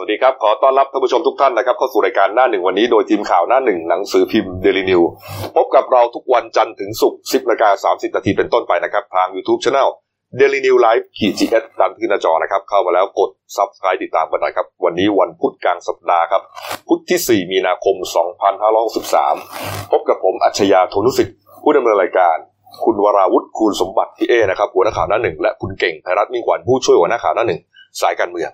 วัสดีครับ ขอต้อนรับท่านผู้ชมทุกท่านนะครับเข้าสู่รายการหน้าหนึ่งวันนี้โดยทีมข่าวหน้าหนึ่งหนังสือพิมพ์เดลินิวส์พบกับเราทุกวันจันทร์ถึงศุกร์10นาฬิกา30นาทีเป็นต้นไปนะครับ ทาง YouTube Channel Daily News Live ขีดจีเอสตามที่หน้าจอนะครับ เข้ามาแล้วกด Subscribe ติดตามกันหน่อยครับ วันนี้วันพุธกลางสัปดาห์ครับ พุธที่ 4 มีนาคม 2563 พบกับผมอัจฉริยะโทนุสิทธิ์ผู้ดำเนินรายการคุณวราวุฒิคูณสมบัติพี่เอนะครับหัวหน้าข่าวหน้าหนึ่งและคุณเก่งไพรัตน์มิ่งขวัญผู้ช่วยหัวหน้าข่าวหน้าหนึ่งสายการเมือง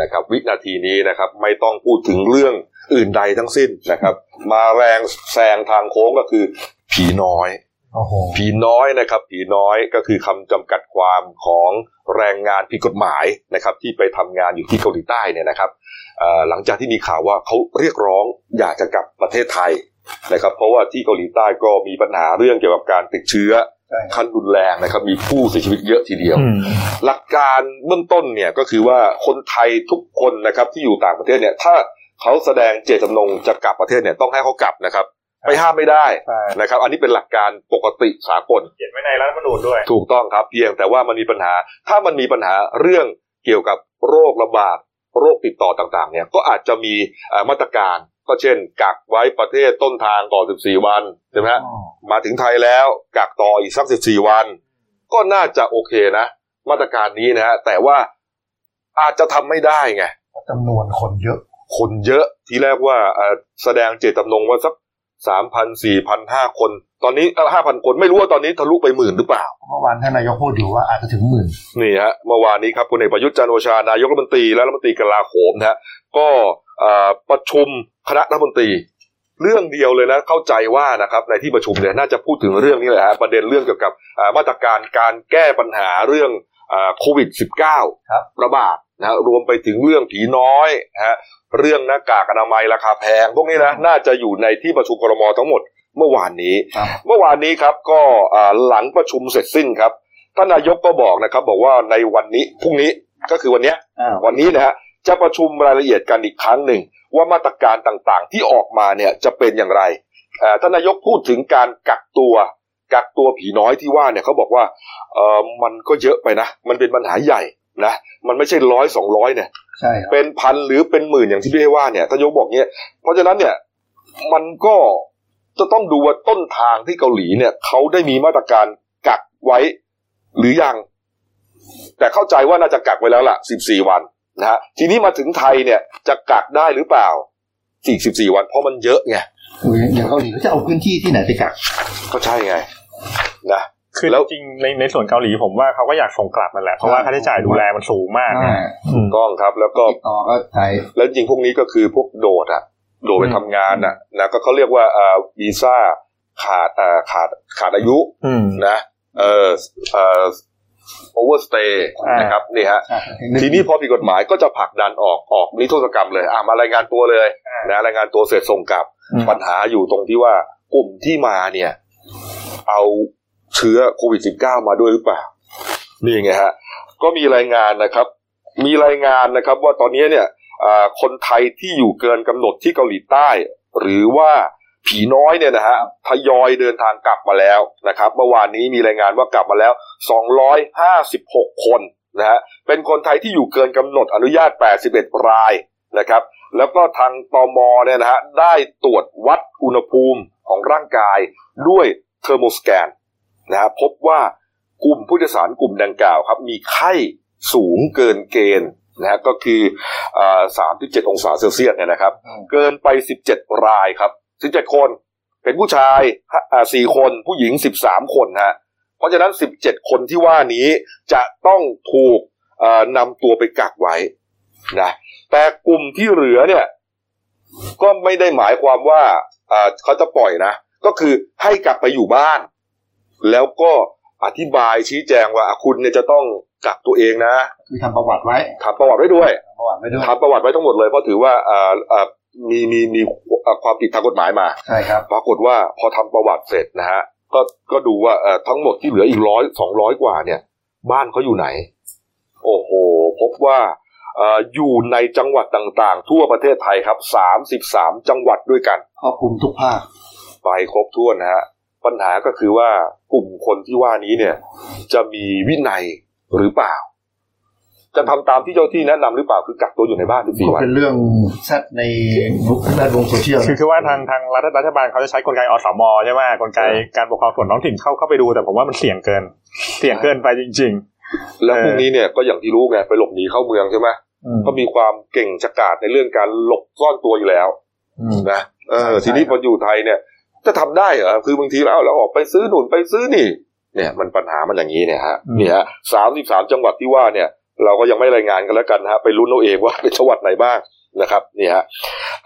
นะครับ วินาทีนี้นะครับไม่ต้องพูดถึงเรื่องอื่นใดทั้งสิ้นนะครับ มาแรงแซงทางโค้งก็คือผีน้อยโอ้โหผีน้อยนะครับ ผีน้อยก็คือคำจำกัดความของแรงงานผิดกฎหมายนะครับ ที่ไปทำงานอยู่ที่เกาหลีใต้เนี่ยนะครับเอ่อหลังจากที่มีข่าวว่าเขาเรียกร้องอยากจะกลับประเทศไทยนะครับ เพราะว่าที่เกาหลีใต้ก็มีปัญหาเรื่องเกี่ยวกับการติดเชื้อใช่ครับ ขั้นรุนแรงนะครับ มีผู้เสียชีวิตเยอะทีเดียวอืมหลักการเบื้องต้นเนี่ยก็คือว่าคนไทยทุกคนนะครับ ที่อยู่ต่างประเทศเนี่ย ถ้าเขาแสดงเจตจำนงจะกลับประเทศเนี่ยต้องให้เขากลับนะครับไปห้ามไม่ได้ใช่นะครับ อันนี้เป็นหลักการปกติสากลเขียนไว้ในรัฐธรรมนูญด้วย ถูกต้องครับเพียงแต่ว่ามันมีปัญหา ถ้ามันมีปัญหาเรื่องเกี่ยวกับโรคระบาดโรคติดต่อต่างๆ เนี่ยก็อาจจะมีเอ่อมาตรการ ก็เช่น กักไว้ประเทศต้นทางก่อน14 วันใช่ไหมฮะอ๋อมาถึงไทยแล้วกักต่ออีกสัก 14 วัน ก็น่าจะโอเคนะ มาตรการนี้นะฮะแต่ว่าอาจจะทำไม่ได้ไงจำนวนคนเยอะ คนเยอะทีแรกว่าเอ่อแสดงเจตจำนงว่าสักสามพันสี่พันห้าคน ตอนนี้ห้าพันคนไม่รู้ว่าตอนนี้ทะลุไปหมื่นหรือเปล่า เมื่อวานท่านนายกพูดอยู่ว่าอาจจะถึงหมื่นนี่ฮะเมื่อวานนี้ครับพลเอกประยุทธ์จันทร์โอชานายกรัฐมนตรีและรัฐมนตรีกลาโหมนะฮะก็เอ่อ ประชุมคณะรัฐมนตรี เรื่องเดียวเลยนะเข้าใจว่านะครับในที่ประชุมเนี่ยน่าจะพูดถึงเรื่องนี้แหละฮะประเด็นเรื่องเกี่ยวกับอ่ามาตรการการแก้ปัญหาเรื่องอ่าโควิด -19 ครับระบาดนะฮะรวมไปถึงเรื่องผีน้อยนะฮะเรื่องหน้ากากอนามัยราคาแพง พวกนี้นะน่าจะอยู่ในที่ประชุมครมทั้งหมดเมื่อวานนี้ครับเมื่อวานนี้ครับก็อ่าหลังประชุมเสร็จสิ้นครับท่านนายกก็บอกนะครับ บอกว่าในวันนี้พรุ่งนี้ก็คือวันเนี้ยอ่าวันนี้นะฮะ จะประชุมรายละเอียดกันอีกครั้งหนึ่ง ว่ามาตรการต่างๆ ที่ออกมาเนี่ยจะเป็นอย่างไรเอ่อท่านนายกพูดถึงการกักตัวกักตัวผีน้อยที่ว่าเนี่ยเขาบอกว่าเออมันก็เยอะไปนะ มันเป็นปัญหาใหญ่นะมันไม่ใช่ร้อยสองร้อยเนี่ยใช่ครับเป็นพันหรือเป็นหมื่นอย่างที่พี่ให้ว่าเนี่ยท่านนายกบอกเนี่ยเพราะฉะนั้นเนี่ยมันก็จะต้องดูว่าต้นทางที่เกาหลีเนี่ยเขาได้มีมาตรการกักไว้หรือยัง แต่เข้าใจว่าน่าจะกักไว้แล้วล่ะ 14 วัน นะฮะทีนี้มาถึงไทยเนี่ยจะกักได้หรือเปล่าอีก14วันเพราะมันเยอะไงโอ้ยอย่างเกาหลีเขาจะเอาพื้นที่ที่ไหนไปกักก็ใช่ไงนะคือแล้วจริงๆในในส่วนเกาหลีผมว่าเขาก็อยากส่งกลับนั่นแหละเพราะว่าค่าใช้จ่ายดูแลมันสูงมากอ่าอืมต้องครับ แล้วก็ติดต่อก็ไทยแล้วจริงพวกนี้ก็คือพวกโดดอะโดดไปอืมทำงานอะนะก็เขาเรียกว่าเอ่อวีซ่าขาดเอ่อขาดขาดอายุอืมนะเอ่อเอ่อ overstay อ่านนะครับนี่ฮะใช่ทีนี้พอผิดกฎหมายก็จะผลักดันออกออกนิรโทษกรรมเลยอะมารายงานตัวเลยนะรายงานตัวเสร็จส่งกลับอืมปัญหาอยู่ตรงที่ว่ากลุ่มที่มาเนี่ย เอาเชื้อโควิด -19 มาด้วยหรือเปล่า นี่ไงฮะ ก็มีรายงานนะครับ มีรายงานนะครับ ว่าตอนนี้เนี่ยอ่าคนไทยที่อยู่เกินกำหนดที่เกาหลีใต้ หรือว่า ผีน้อยเนี่ยนะฮะทยอยเดินทางกลับมาแล้วนะครับ เมื่อวานนี้มีรายงานว่ากลับมาแล้ว 256 คนนะฮะเป็นคนไทยที่อยู่เกินกำหนดอนุญาต 81 รายนะครับ แล้วก็ทางตมเนี่ยนะฮะได้ตรวจวัดอุณหภูมิของร่างกายด้วยเทอร์โมสแกนนะฮะพบว่ากลุ่มผู้โดยสารกลุ่มดังกล่าวครับ มีไข้สูงเกินเกณฑ์นะฮะก็คือสามที่เจ็ดองศาเซลเซียสเนี่ยนะครับ เกินไป 17 รายครับ 17คน เป็นผู้ชายฮะอ่า4คนผู้หญิง13คนฮะเพราะฉะนั้น17คนที่ว่านี้จะต้องถูกเอ่อนำตัวไปกักไว้นะแต่กลุ่มที่เหลือเนี่ย ก็ไม่ได้หมายความว่าอ่าเขาจะปล่อยนะ ก็คือให้กลับไปอยู่บ้าน แล้วก็อธิบายชี้แจงว่าอะคุณเนี่ยจะต้องกักตัวเองนะคือทำประวัติไว้ทำประวัติไว้ด้วยทำประวัติไว้ด้วยทำประวัติไว้ทั้งหมดเลยเพราะถือว่าอ่าอ่า มีมีมีอ่าความผิดทางกฎหมายมาใช่ครับปรากฏว่าพอทำประวัติเสร็จนะฮะก็ก็ดูว่าเอ่อทั้งหมดที่เหลืออีกร้อยสองร้อยกว่าเนี่ย บ้านเขาอยู่ไหน โอ้โห พบว่าเอ่ออยู่ในจังหวัดต่างๆ ทั่วประเทศไทยครับสามสิบสามจังหวัดด้วยกันครอบคลุมทุกภาคไปครบถ้วนนะฮะปัญหาก็คือว่ากลุ่มคนที่ว่านี้เนี่ย จะมีวินัยหรือเปล่า จะทำตามที่เจ้าที่แนะนำหรือเปล่าคือกักตัวอยู่ในบ้าน14ก็วันเป็นเรื่องแซดในแวดวงโซเชียลคือคือว่าทางทางรัฐรัฐบาลเขาจะใช้กลไกอสมใช่ไหมกลไกการปกครองส่วนท้องถิ่นเข้าเข้าไปดูแต่ผมว่ามันเสี่ยงเกิน เสี่ยงเกินไปจริงแล้วพรุ่งนี้เนี่ยก็อย่างที่รู้ไงไปหลบหนีเข้าเมืองใช่ไหมๆอืมก็มีความเก่งฉกาจในเรื่องการหลบซ่อนตัวอยู่แล้วอืมนะเออทีนี้พออยู่ไทยเนี่ย จะทำได้เหรอคือบางทีแล้วเราออกไปซื้อหนุนไปซื้อนี่ เนี่ย มันปัญหามันอย่างนี้เนี่ยฮะเนี่ยฮะสามสิบสามจังหวัดที่ว่าเนี่ย เราก็ยังไม่รายงานกันแล้วกันนะฮะไปลุ้นเอาเองว่าเป็นจังหวัดไหนบ้างนะครับนี่ฮะ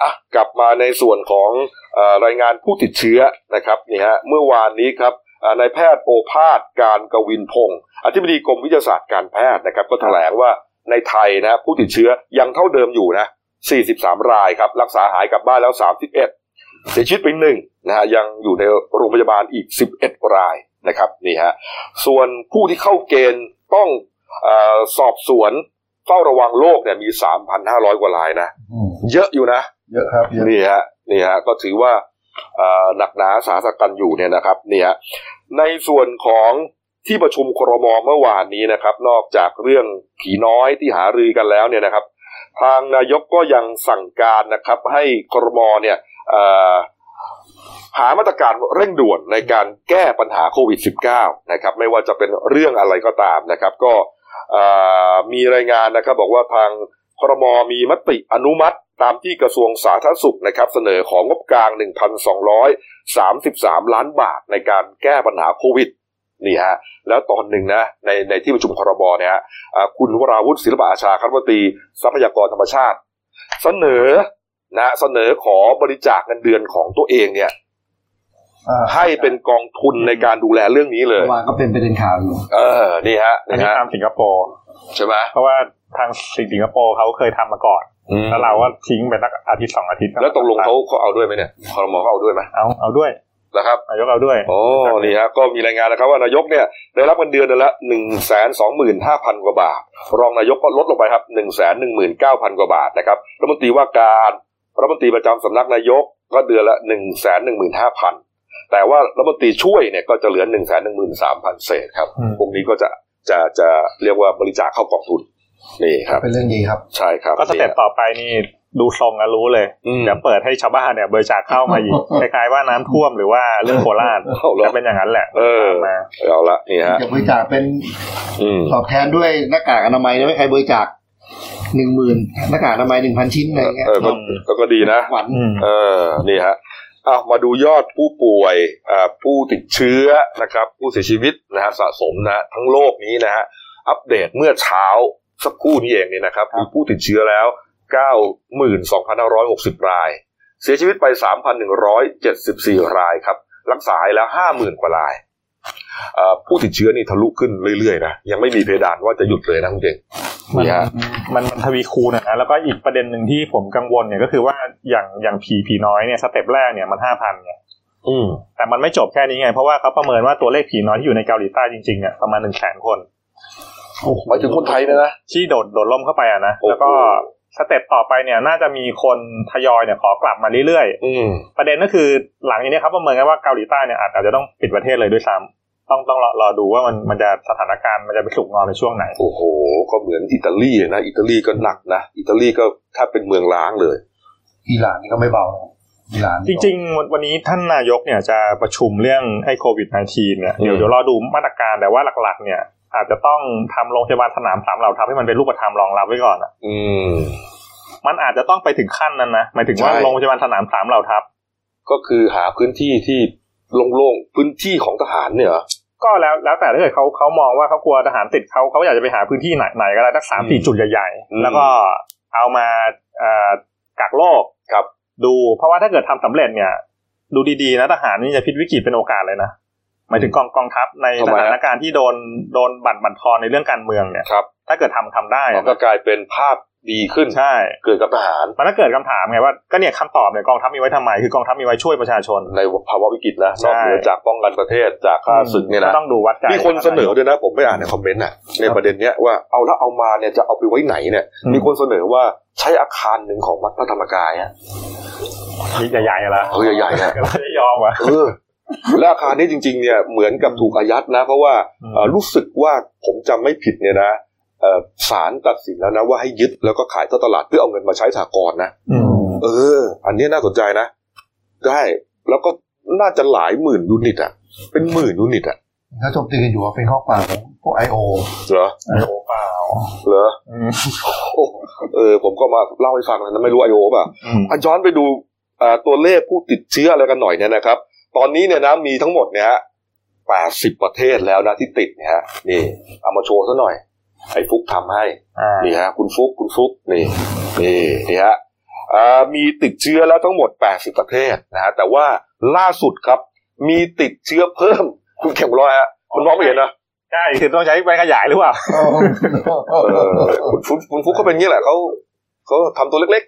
อะกลับมาในส่วนของอรายงานผู้ติดเชื้อนะครับนี่ฮะเมื่อวานนี้ครับนายแพทย์โอภาสการกวินพงศ์อธิบดีกรมวิทยาศาสตร์การแพทย์นะครับ ก็แถลงว่าในไทยนะผู้ติดเชื้อยังเท่าเดิมอยู่นะ 43 รายครับ รักษาหายกลับบ้านแล้ว 31 เสียชีวิตไปหนึ่งนะฮะยังอยู่ในโรงพยาบาลอีก 11 รายนะครับนี่ฮะส่วนผู้ที่เข้าเกณฑ์ต้อง สอบสวนเฝ้าระวังโรคเนี่ยมี3,500กว่ารายนะอืมเยอะอยู่นะเยอะครับเยอะนี่ฮะนี่ฮะก็ถือว่าเอ่อหนักหนาสาหัสกันอยู่เนี่ยนะครับนี่ฮะในส่วนของที่ประชุมครมเมื่อวานนี้นะครับ นอกจากเรื่องผีน้อยที่หารือกันแล้วเนี่ยนะครับ ทางนายกก็ยังสั่งการนะครับ ให้ครมเนี่ยเอ่อหามาตรการเร่งด่วนในการแก้ปัญหาโควิด -19 นะครับ ไม่ว่าจะเป็นเรื่องอะไรก็ตามนะครับ ก็เอ่อ มีรายงานนะครับ บอกว่าทางครมมีมติอนุมัติตามที่กระทรวงสาธารณสุขนะครับเสนอของงบกลาง 1,233 ล้านบาทในการแก้ปัญหาโควิดนี่ฮะแล้วตอนหนึ่งนะในในที่ประชุมครมเนี่ยฮะคุณวราวุฒิศิลปะอาชาคารวตีทรัพยากรธรรมชาติ เสนอนะเสนอขอบริจาคเงินเดือนของตัวเองเนี่ย ให้เป็นกองทุนในการดูแลเรื่องนี้เลยเมื่อวานก็เป็นประเด็นข่าวอยู่เออนี่ฮะอันนี่นี้ฮะตามสิงคโปร์ใช่ไหมเพราะว่าทางสิงคโปร์เขาเคยทำมาก่อนอืมแล้วเราก็ทิ้งไปสักอาทิตย์สองอาทิตย์แล้วตกลงเขาเขาเอาด้วยไหมเนี่ยคอรมอเขาเอาด้วยไหมเอาเอาด้วยนะครับนายกเอาด้วยโอ้นี่ฮะก็มีรายงานนะครับว่านายกเนี่ยได้รับเงินเดือนเดือนละหนึ่งแสนสองหมื่นห้าพันกว่าบาท รองนายกก็ลดลงไปครับหนึ่งแสนหนึ่งหมื่นเก้าพันกว่าบาทนะครับรัฐมนตรีว่าการรัฐมนตรีประจำสำนักนายกก็เดือนละหนึ่งแสนหนึ่งหมื่นห้าพัน แต่ว่ารัฐมนตรีช่วยเนี่ยก็จะเหลือหนึ่งแสนหนึ่งหมื่นสามพันเศษครับอืมพวกนี้ก็จะจะจะเรียกว่าบริจาคเข้ากองทุนนี่ครับเป็นเรื่องดีครับ ใช่ครับ ก็สเต็ปต่อไปนี่ดูทรงแล้วรู้เลยอืมเดี๋ยวเปิดให้ชาวบ้านเนี่ยบริจาคเข้ามาอีกคล้ายๆว่าน้ำท่วมหรือว่าเรื่องโคราชเอาละจะเป็นอย่างนั้นแหละ เออมาเอาละนี่ฮะจะบริจาคเป็นอืมตอบแทนด้วยหน้ากากอนามัยนะไม่ใครบริจาคหนึ่งหมื่นหน้ากากอนามัยหนึ่งพันชิ้นอะไรเงี้ยเออก็ก็ก็ดีนะหวันอืมเออนี่ฮะ เอามาดูยอดผู้ป่วยอ่าผู้ติดเชื้อนะครับ ผู้เสียชีวิตนะฮะสะสมนะฮะทั้งโลกนี้นะฮะอัปเดตเมื่อเช้าสักครู่นี้เองเนี่ยนะครับมีผู้ติดเชื้อแล้ว 92,560 ราย เสียชีวิตไป 3,174 รายครับ รักษาหายแล้ว 50,000 กว่ารายอ่า ผู้ติดเชื้อนี่ทะลุขึ้นเรื่อยๆนะยังไม่มีเพดานว่าจะหยุดเลยนะคุณเก่งมันนี่ฮะมันมันทวีคูณอะนะแล้วก็อีกประเด็นหนึ่งที่ผมกังวลเนี่ยก็คือว่าอย่างอย่างผีผีน้อยเนี่ย step แรกเนี่ยมันห้าพันไงอืมแต่มันไม่จบแค่นี้ไง เพราะว่าเขาประเมินว่าตัวเลขผีน้อยที่อยู่ในเกาหลีใต้จริงๆเนี่ยประมาณหนึ่งแสนคนหมายถึงคนไทยนะนะที่โดดโดดร่มเข้าไปอะนะโอ้โหแล้วก็ step ต่อไปเนี่ยน่าจะมีคนทยอยเนี่ยขอกลับมาเรื่อยอืมๆประเด็นก็คือหลังจากนี้ครับประเมินกันว่าเกาหลีใต้เนี่ยอาจอาจจะต้องปิดประเทศเลยด้วยซ้ำต้องต้องรอรอดูว่ามันมันจะสถานการณ์มันจะไปสุกงอในช่วงไหน โอ้โห ก็เหมือนอิตาลีนะอิตาลีก็หนักนะอิตาลีก็ถ้าเป็นเมืองล้างเลยอิหร่านนี่ก็ไม่เบานะอิหร่านจริงๆวันวันนี้ท่านนายกเนี่ยจะประชุมเรื่องไอ้โควิด -19 เนี่ยเดี๋ยวอืมเดี๋ยวรอดูมาตรการแต่ว่าหลักๆ เนี่ย อาจจะต้องทำโรงพยาบาลสนามสามเหล่าทัพให้มันเป็นรูปธรรมรองรับไว้ก่อนอะอืม มันอาจจะต้องไปถึงขั้นนั้นนะหมายถึงว่าใช่โรงพยาบาลสนามสามเหล่าทัพ ก็คือหาพื้นที่ที่โล่งๆพื้นที่ของทหารเนี่ยเหรอก็แล้วแล้วแต่ถ้าเกิดเขาเขามองว่าเขากลัวทหารติดเขาเขาอยากจะไปหาพื้นที่ไหนไหนก็ได้สักสามอืมสี่จุดใหญ่อืมๆแล้วก็เอามาเอ่อกักโรคครับ ดู เพราะว่าถ้าเกิดทำสำเร็จเนี่ย ดูดีๆนะทหารนี่จะพลิกวิกฤตเป็นโอกาสเลยนะ หมายถึงกองกองทัพในทำสไมฮะถานการณ์ที่โดนโดนบั่นบั่นทอนในเรื่องการเมืองเนี่ยครับถ้าเกิดทำทำได้มันก็กลายเป็นภาพดีขึ้นใช่เกิดกับทหารมันก็เกิดคำถามไงว่าก็เนี่ยคำตอบเนี่ยกองทัพมีไว้ทำไมคือกองทัพมีไว้ช่วยประชาชน ในภาวะวิกฤตนะใช่นอกเหนือจากป้องกันประเทศจากข้าศึกเนี่ยก็นะต้องดูวัดใจมีคนเสนอด้วยนะผมไปอ่านในคอมเมนต์น่ะในประเด็นเนี้ยว่าเอาแล้วเอามาเนี่ยจะเอาไปไว้ไหนเนี่ย มีคนเสนอว่าใช้อาคารหนึ่งของวัดพระธรรมกายอะมีใหญ่ๆแล้วเออใหญ่ๆอะก็ไม่ได้ยอมอะเออ และอาคารนี้จริง ๆ เนี่ยเหมือนกับถูกอายัดนะ เพราะว่าอืมเอ่อรู้สึกว่าผมจำไม่ผิดเนี่ยนะเอ่อศาลตัดสินแล้วนะว่าให้ยึดแล้วก็ขายท่อตลาดเพื่อเอาเงินมาใช้สากลนะอืมเออ อันนี้น่าสนใจนะ ได้แล้วก็น่าจะหลายหมื่นยูนิตอะ เป็นหมื่นยูนิตอะเขาโจมตีกันอยู่ว่าเป็นข้อความของพวกไอโอเหรอไอโอเปล่าเหรออืมโอ้เออ ผมก็มาเล่าให้ฟังนะไม่รู้ไอโอป่ะอืมอะย้อนไปดูอ่าตัวเลขผู้ติดเชื้ออะไรกันหน่อยเนี่ยนะครับ ตอนนี้เนี่ยนะมีทั้งหมดเนี่ยฮะแปดสิบประเทศแล้วนะที่ติดเนี่ยฮะนี่เอามาโชว์ซะหน่อยไอ้ฟุกทำให้อ่านี่ฮะคุณฟุกคุณฟุกนี่นี่นี่ฮะอ่ามีติดเชื้อแล้วทั้งหมดแปดสิบประเทศนะฮะแต่ว่าล่าสุดครับมีติดเชื้อเพิ่ม คุณเข็มร้อยฮะมันมองไม่เห็นนะใช่คือต้องใช้ใบขยายหรือเปล่าเออคุณฟุกคุณฟุกเขาเป็นอย่างนี้แหละเขาเขาทำตัวเล็ก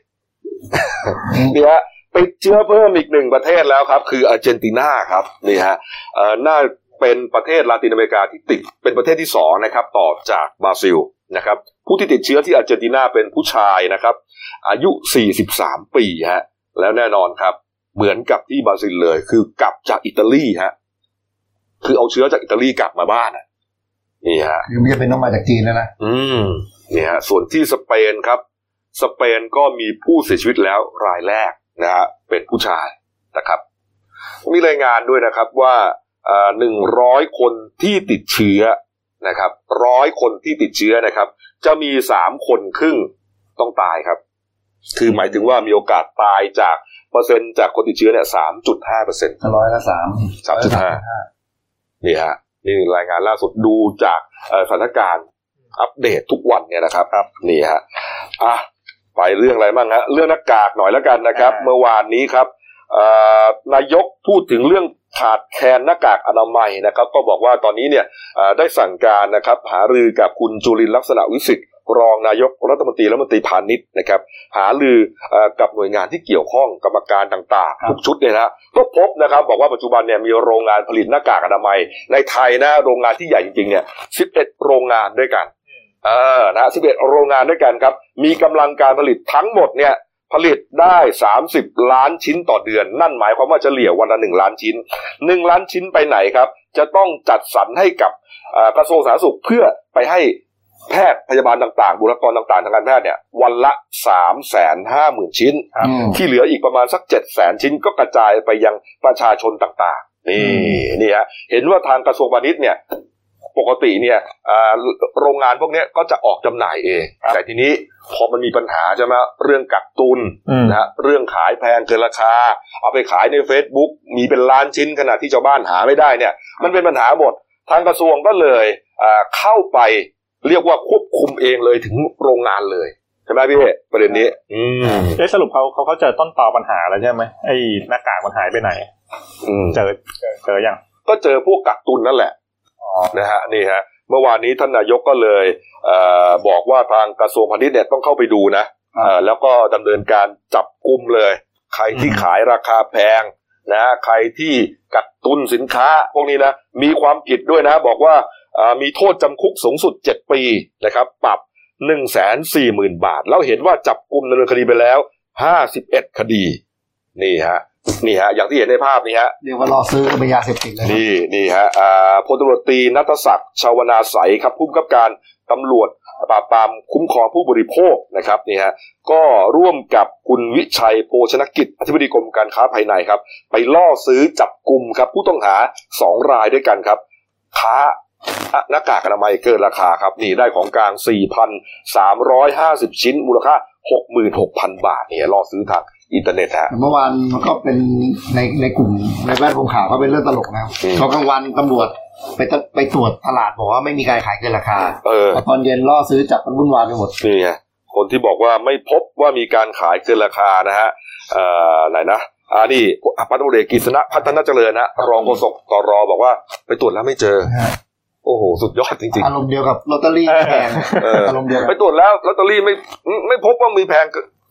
ๆนี่ฮะ ไปเชื้อเพิ่มอีกหนึ่งประเทศแล้วครับ คืออาร์เจนตินาครับนี่ฮะเอ่อน่าเป็นประเทศลาตินอเมริกาที่ติดเป็นประเทศที่สองนะครับต่อจากบราซิลนะครับผู้ที่ติดเชื้อที่อาร์เจนตินาเป็นผู้ชายนะครับ อายุ 43 ปีฮะแล้วแน่นอนครับ เหมือนกับที่บราซิลเลย คือกลับจากอิตาลีฮะคือเอาเชื้อจากอิตาลีกลับมาบ้านอะนี่ฮะคือไม่จำเป็นต้องมาจากจีนแล้วนะอืมเนี่ยฮะส่วนที่สเปนครับ สเปนก็มีผู้เสียชีวิตแล้วรายแรก นะฮะเป็นผู้ชายนะครับ มีรายงานด้วยนะครับว่าหนึ่งร้อยคนที่ติดเชื้อนะครับร้อยคนที่ติดเชื้อนะครับ จะมีสามคนครึ่งต้องตายครับ คือหมายถึงว่ามีโอกาสตายจากเปอร์เซ็นต์จากคนติดเชื้อเนี่ยสามจุดห้าเปอร์เซ็นต์ร้อยละสามสามจุดห้านี่ฮะนี่รายงานล่าสุดดูจากเอ่อสถานการณ์อัปเดตทุกวันเนี่ยนะครับครับนี่ฮะอะ ไปเรื่องอะไรบ้างฮะเรื่องหน้ากากหน่อยแล้วกันนะครับอ่าเมื่อวานนี้ครับเอ่อนายกพูดถึงเรื่องขาดแคลนหน้ากากอนามัยนะครับ ก็บอกว่าตอนนี้เนี่ยเอ่อได้สั่งการนะครับ หารือกับคุณจุลินทร์ลักษณะวิสิทธิ์รองนายกรัฐมนตรีและรัฐมนตรีพาณิชย์นะครับ หารือเอ่อกับหน่วยงานที่เกี่ยวข้องกรรมการต่างๆ ทุกชุดเนี่ยนะก็พบนะครับ บอกว่าปัจจุบันเนี่ยมีโรงงานผลิตหน้ากากอนามัย ในไทยนะโรงงานที่ใหญ่จริงๆเนี่ย11 โรงงานด้วยกันเออนะ11โรงงานด้วยกันครับ มีกำลังการผลิตทั้งหมดเนี่ยผลิตได้ 30 ล้านชิ้นต่อเดือน นั่นหมายความว่าเฉลี่ยวันละ1ล้านชิ้น 1 ล้านชิ้นไปไหนครับ จะต้องจัดสรรให้กับเอ่อกระทรวงสาธารณสุขเพื่อไปให้แพทย์พยาบาลต่างๆ บุคลากรต่างๆ ทางการแพทย์เนี่ยวันละ3 5 0 0 0 0 ชิ้นครับอืมที่เหลืออีกประมาณสักเจ็ดแสนชิ้นก็กระจายไปยังประชาชนต่างๆ นี่นี่ฮะเห็นว่าทางกระทรวงพาณิชย์เนี่ย ปกติเนี่ยอ่าโรงงานพวกเนี้ยก็จะออกจำหน่ายเองครับแต่ทีนี้พอมันมีปัญหาใช่ไหมเรื่องกักตุนอืมนะฮะเรื่องขายแพงเกินราคา เอาไปขายใน Facebook มีเป็นล้านชิ้นขณะที่ชาวบ้านหาไม่ได้เนี่ย มันเป็นปัญหาหมด ทางกระทรวงก็เลยอ่าเข้าไปเรียกว่าควบคุมเองเลยถึงโรงงานเลยใช่ไหมพี่ประเด็นนี้ อืมเอ๊ะสรุปเขาเขาเขาเจอต้นตอปัญหาแล้วใช่ไหมไอ้หน้ากากมันหายไปไหนอืมเจอเจอเจอยังก็เจอพวกกักตุนนั่นแหละ นะฮะนี่ฮะเมื่อวานนี้ท่านนายกก็เลยเออบอกว่าทางกระทรวงพาณิชย์เนี่ยต้องเข้าไปดูนะเอ่อแล้วก็ดำเนินการจับกลุ่มเลย ใครที่อืมขายราคาแพงนะใครที่กักตุนสินค้า พวกนี้นะมีความผิดด้วยนะ บอกว่าเอ่อมีโทษจำคุกสูงสุด 7 ปีนะครับ ปรับ 1 4 0 0 0 0 บาท แล้วเห็นว่าจับกลุ่มดำเนินคดีไปแล้ว 51 คดี นี่ฮะ นี่ฮะอย่างที่เห็นในภาพนี้ฮะเรียกว่าล่อซื้อเป็นยาเสพติดเลยนะนี่นี่ฮะอ่าพลตำรวจตรีนัทศักดิ์ชาวนาใสยครับผู้กำกับการตำรวจปราบปรามคุ้มครองผู้บริโภคนะครับนี่ฮะก็ร่วมกับคุณวิชัยโภชนกิจอธิบดีกรมการค้าภายในครับ ไปล่อซื้อจับกลุ่มครับ ผู้ต้องหาสองรายด้วยกันครับ ค้าหน้ากากอนามัยเกินราคาครับ นี่ได้ของกลาง 4,350 ชิ้น มูลค่า 66,000 บาทเนี่ยล่อซื้อทาง อินเทอร์เน็ตฮะเมื่อวานมันก็เป็นในในกลุ่มในแวดวงข่าวก็เป็นเรื่องตลกนะครับอืมพอกลางวันตำรวจไปตไปตรวจตลาดบอกว่าไม่มีการขายเกินราคาเออพอตอนเย็นล่อซื้อจับกันวุ่นวายไปหมดนี่ไงคนที่บอกว่าไม่พบว่ามีการขายเกินราคานะฮะเอ่อไหนนะอ่านี่พัฒนเอกฤษณะพัฒนาเจริญนะรองโฆษกตรบอกว่าไปตรวจแล้วไม่เจอฮะโอ้โห สุดยอดจริงอารมณ์เดียวกับลอตเตอรี่แพงๆเอออารมณ์เดียวไปกันตรวจแล้วลอตเตอรี่ไม่ไม่ไม่พบว่ามีแพง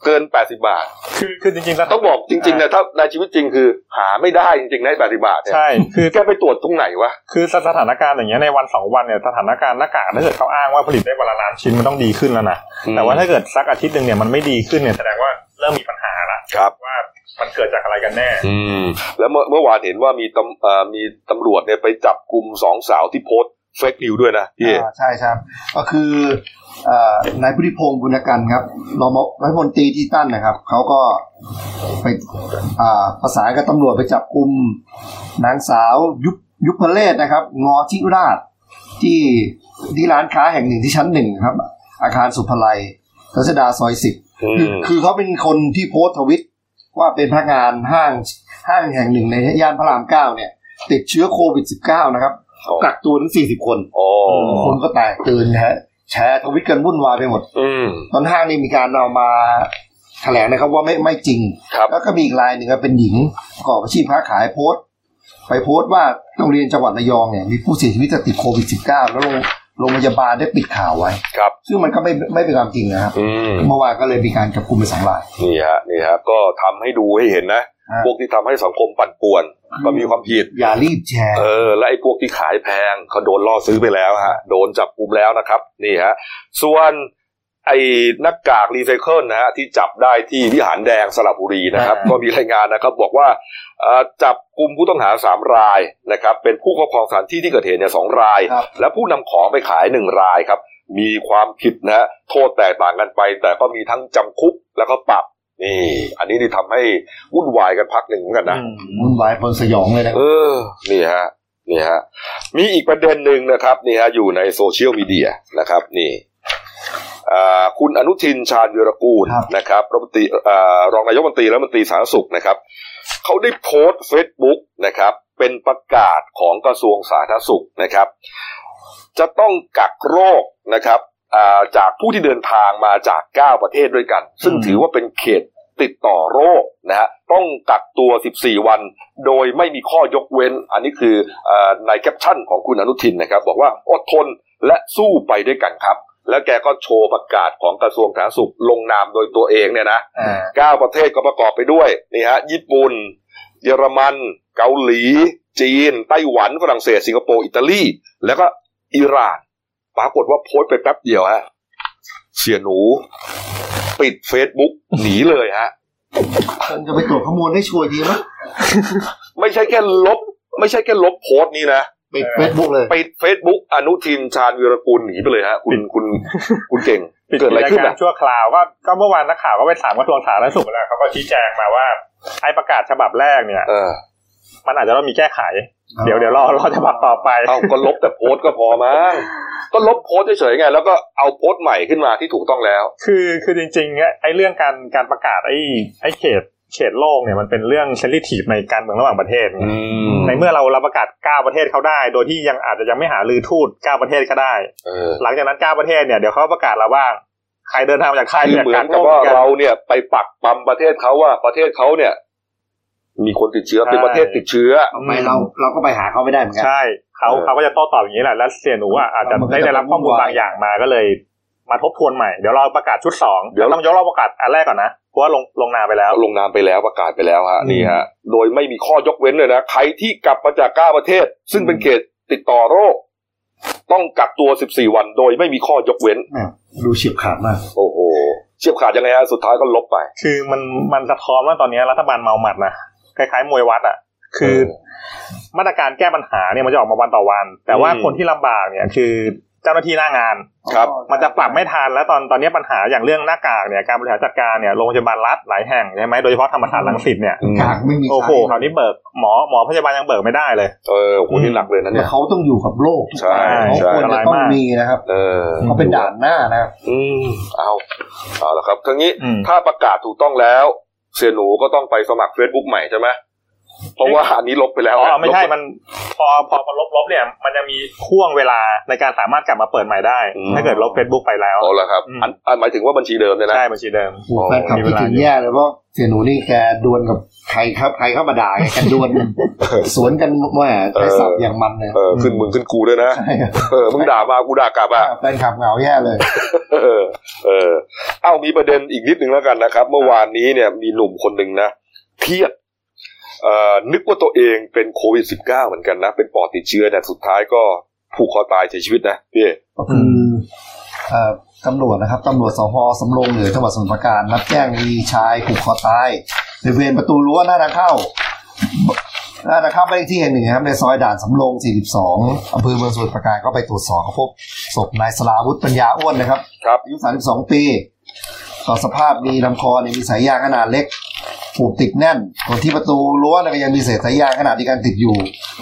เกิน80บาท คือคือจริงๆแล้วต้องบอกจริงๆนะถ้าในชีวิตจริงคือ หาไม่ได้จริงๆใน80บาทเนี่ยใช่คือแกไปตรวจตรงไหนวะคือสถานการณ์อย่างเงี้ยในวันสองวันเนี่ยสถานการณ์หน้ากากถ้าเกิดเขาอ้างว่าผลิตได้วันละล้านชิ้นมันต้องดีขึ้นแล้วนะแต่ว่าถ้าเกิดสักอาทิตย์หนึ่งเนี่ยมันไม่ดีขึ้นเนี่ยแสดงว่าเริ่มมีปัญหาละครับว่ามันเกิดจากอะไรกันแน่ อืม แล้วเมื่อเมื่อวานเห็นว่ามีตำเอ่อมีตำรวจเนี่ยไปจับกลุ่มสองสาวที่โพสต์เฟกนิวด้วยนะพี่อ่าใช่ครับ ก็คือเอ่อ นายพุทธิพงศ์บุญกันครับรองรัฐมนตรีที่ตั้นนะครับเขาก็ไปอ่าประสานกับตำรวจไปจับกลุ่มนางสาวยุพยุพเลศนะครับ งอทิราชที่ที่ร้านค้าแห่งหนึ่งที่ชั้นหนึ่งครับ อาคารสุภไลยรัชดาซอยสิบอืคือมคือเขาเป็นคนที่โพสต์ทวิตว่าเป็นพนักงานห้างห้างแห่งหนึ่งในย่านพระรามเก้าเนี่ย ติดเชื้อโควิด -19 นะครับอ๋อกักตัวถึง40คนอ๋อคนก็แตกตื่นนะฮะ แชร์ทวิตกันวุ่นวายไปหมดอืมตอนห้างนี่มีการเอามาแถลงนะครับว่าไม่ไม่จริงครับแล้วก็มีอีกรายหนึ่งครับเป็นหญิงประกอบอาชีพค้าขายโพสต์ ไปโพสต์ว่าโรงเรียนจังหวัดระยองเนี่ยมีผู้เสียชีวิตจากติดโควิด -19 แล้วโรงโรงพยาบาลได้ปิดข่าวไว้ครับ ซึ่งมันก็ไม่ไม่เป็นความจริงนะครับอืมเมื่อวานก็เลยมีการจับกลุ่มไปสองรายนี่ฮะนี่ฮะก็ทำให้ดูให้เห็นนะฮะ พวกที่ทำให้สังคมปั่นป่วน ก็มีความผิด อย่ารีบแชร์ เออ และไอ้พวกที่ขายแพงเขาโดนล่อซื้อไปแล้วฮะ โดนจับกลุ่มแล้วนะครับ นี่ฮะ ส่วนไอ้หน้ากากรีไซเคิลนะฮะที่จับได้ที่วิหารแดงสระบุรีนะครับอ่าก็มีรายงานนะครับ บอกว่าเอ่อจับกลุ่มผู้ต้องหาสามรายนะครับ เป็นผู้ครอบครองสถานที่ที่เกิดเหตุเนี่ยสองรายครับและผู้นำของไปขายหนึ่งรายครับ มีความผิดนะฮะโทษแตกต่างกันไป แต่ก็มีทั้งจำคุกแล้วก็ปรับ นี่ อันนี้นี่ทำให้วุ่นวายกันพักหนึ่งเหมือนกันนะอืมวุ่นวายพลสยองเลยนะคเอรับอนี่ฮะนี่ฮะมีอีกประเด็นหนึ่งนะครับนี่ฮะอยู่ในโซเชียลมีเดียนะครับ นี่อ่าคุณอนุทินชาญวีรกูลนะครับรัฐมนตรีอ่ารองนายกรัฐมนตรีและรัฐมนตรีสาธารณสุขนะครับเขาได้โพสต์เฟซบุ๊กนะครับ เป็นประกาศของกระทรวงสาธารณสุขนะครับ จะต้องกักโรคนะครับอ่า จากผู้ที่เดินทางมาจาก 9 ประเทศด้วยกัน ซึ่งถือว่าเป็นเขตติดต่อโรคนะฮะต้องกักตัว 14 วัน โดยไม่มีข้อยกเว้น อันนี้คืออาในแคปชั่นของคุณอนุทินนะครับ บอกว่าอดทนและสู้ไปด้วยกันครับ แล้วแกก็โชว์ประกาศของกระทรวงสาธารณสุขลงนามโดยตัวเองเนี่ยนะอ่าเก้าประเทศก็ประกอบไปด้วยนี่ฮะญี่ปุ่น เยอรมัน เกาหลี จีน ไต้หวันฝรั่งเศส สิงคโปร์ อิตาลี แล้วก็อิหร่าน ปรากฏว่าโพสต์ไปแป๊บเดียวฮะเสียหนู ปิดเฟซบุ๊กหนีเลยฮะมันจะไปตรวจข้อมูลได้ชัวร์ดีมั้ยไม่ใช่แค่ลบ ไม่ใช่แค่ลบโพสต์นี้นะปิดเฟซบุ๊กเลยปิดเฟซบุ๊กอนุทินชาญวีรกูลหนีไปเลยฮะคุณคุณคุณเก่งปิดเกิดอะไรกิจขึ้นการอะชั่วคราวก็ก็เมื่อวานนักข่าวก็ไปถามกระทรวงสาธารณสุขแล้วเขาก็ชี้แจงมาว่า ไอ้ประกาศฉบับแรกเนี่ยเออมันอาจจะต้องมีแก้ไข เดี๋ยวเดี๋ยวรอรอฉบับต่อไปเอาก็ลบแต่โพสต์ก็พอมั้งก็ลบโพสต์เฉยๆไงแล้วก็เอาโพสต์ใหม่ขึ้นมาที่ถูกต้องแล้ว คือคือจริงๆเนี่ยไอ้เรื่องการการประกาศไอ้ไอ้เขตเขตโลกเนี่ยมันเป็นเรื่องเซนซิทีฟในการเมืองระหว่างประเทศไงในเมื่อเราเราประกาศ9ประเทศเขาได้ โดยที่ยังอาจจะยังไม่หาลือทูต9ประเทศก็ได้เออหลังจากนั้น9ประเทศเนี่ยเดี๋ยวเขาประกาศเราบ้างใครเดินทางมาจากไทยคือเนี่ยเหมือกันกกับโลกว่ากันเราเนี่ยไปปักปั๊มประเทศเขาว่าประเทศเขาเนี่ย มีคนติดเชื้อใช่เป็นประเทศติดเชื้อเอาไปเราเราก็ไปหาเขาไม่ได้เหมือนกันใช่เขาเออเขาก็จะโต้ตอบอย่างนี้แหละแล้วเสียหนูอะอาจจะมันก็ได้จะได้รับข้อมูลวุ่นวายบางอย่างมาก็เลยมาทบทวนใหม่เดี๋ยวเราประกาศชุดสองเดี๋ยวต้องยกเราประกาศอันแรกก่อนนะเพราะว่าลงลงนามไปแล้ว ลงนามไปแล้วประกาศไปแล้วฮะอืมนี่ฮะโดยไม่มีข้อยกเว้นเลยนะใครที่กลับมาจากเก้าประเทศ ซึ่งเป็นเขตติดต่อโรค ต้องกักตัว 14 วัน โดยไม่มีข้อยกเว้นแหม่ดูเฉียบขาดมาก โอ้โหเฉียบขาดยังไงฮะสุดท้ายก็ลบไป คือมันมันสะท้อนว่าตอนนี้รัฐบาลเมาหมัดนะ คล้ายๆมวยวัดอะ คือเออมาตรการแก้ปัญหาเนี่ยมันจะออกมาวันต่อวัน แต่ว่าอืมคนที่ลำบากเนี่ยคือเจ้าหน้าที่หน้างานครับ มันจะปรับไม่ทันแล้วตอนตอนนี้ปัญหาอย่างเรื่องหน้ากากเนี่ยการบริหารจัดการเนี่ยโรงพยาบาลรัฐหลายแห่งใช่ไหมโดยเฉพาะธรรมศาสตร์รังสิตเนี่ยกากไม่มีโอ้โหใช้คราวนี้เบิกหมอหมอพยาบาลยังเบิกไม่ได้เลยเออโหนี่หนักเลยนะแล้เนี่วยเขาต้องอยู่กับโลกทุกใช่วันเขาใช่ควรจะต้องมีนะครับเออเขาเป็นด่านหน้านะครับอืมเอาเอาละครับครั้งนี้อืมถ้าประกาศถูกต้องแล้ว เสียหนูก็ต้องไปสมัคร Facebook ใหม่ใช่ไหม เพราะว่าอันนี้ลบไปแล้วอ๋อนะไม่ใช่ลบมัน พอพอพอลบลบเนี่ย มันจะมีห่วงเวลาในการสามารถกลับมาเปิดใหม่ได้อืมถ้าเกิดลบ Facebook ไปแล้วเอาละครับอืมอันอันหมายถึงว่าบัญชีเดิมเนี่ยนะใช่บัญชีเดิมโอ้โหแฟนคลับคิดถึงแย่เลยเพราะเสียหนูนี่แกดวลกับใครครับใครเข้ามาด่าแกแกดวลสวนกันว่าใช้ศัพท์อย่างมันเลยเออขึ้นมึงขึ้นกูด้วยนะใช่ครับเออมึงด่ามากูด่ากลับอะแฟนคลับเหงาแย่เลย เออ เออ เอ้ามีประเด็นอีกนิดนึงแล้วกันนะครับ เมื่อวานนี้เนี่ยมีหนุ่มคนหนึ่งนะเครียดเอ่อ นึกว่าตัวเองเป็นโควิด -19 เหมือนกันนะ เป็นปอดติดเชื้อแต่สุดท้ายก็ผูกคอตายเสียชีวิตนะพี่ก็คือเอ่อตำรวจนะครับตำรวจสพสำโรงเหนือจังหวัดสมุทรปราการรับแจ้งมีชายผูกคอตายบริเวณประตูรั้วหน้าทางเข้านั่นนะครับไปที่แห่งหนึ่งครับในซอยด่านสำโรง42อำเภอเมืองสมุทรปราการก็ไปตรวจสอบเขาพบศพนายสลาวุฒิปัญญาอ้วนนะครับครับอายุ32 ปี ต่อสภาพมีลำคอเนี่ยมีสายยางขนาดเล็ก ผูกติดแน่นส่วนที่ประตูรั้วเนี่ยก็ยังมีเศษสายยางขนาดที่การติดอยู่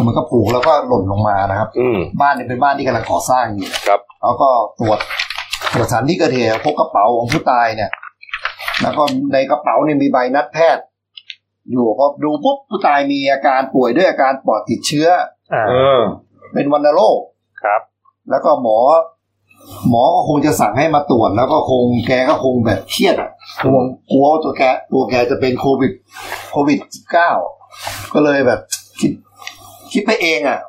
มันก็ผูกแล้วก็หล่นลงมานะครับ อืมบ้านเนี่ยเป็นบ้านที่กำลังก่อสร้างอยู่ ครับ แล้วก็ตรวจตรวจสารที่เกิดเหตุพบกระเป๋าของผู้ตายเนี่ย แล้วก็ในกระเป๋าเนี่ยมีใบนัดแพทย์ อยู่พอดูปุ๊บผู้ตายมีอาการป่วยด้วยอาการปอดติดเชื้อ อ่า เออ เป็นวัณโรค ครับ แล้วก็หมอ หมอก็คงจะสั่งให้มาตรวจแล้วก็คงแกก็คงแบบเครียดอะกลัวกลัวว่าตัวแกตัวแกจะเป็นโควิดโควิดเก้าก็เลยแบบคิดคิดไปเองอะ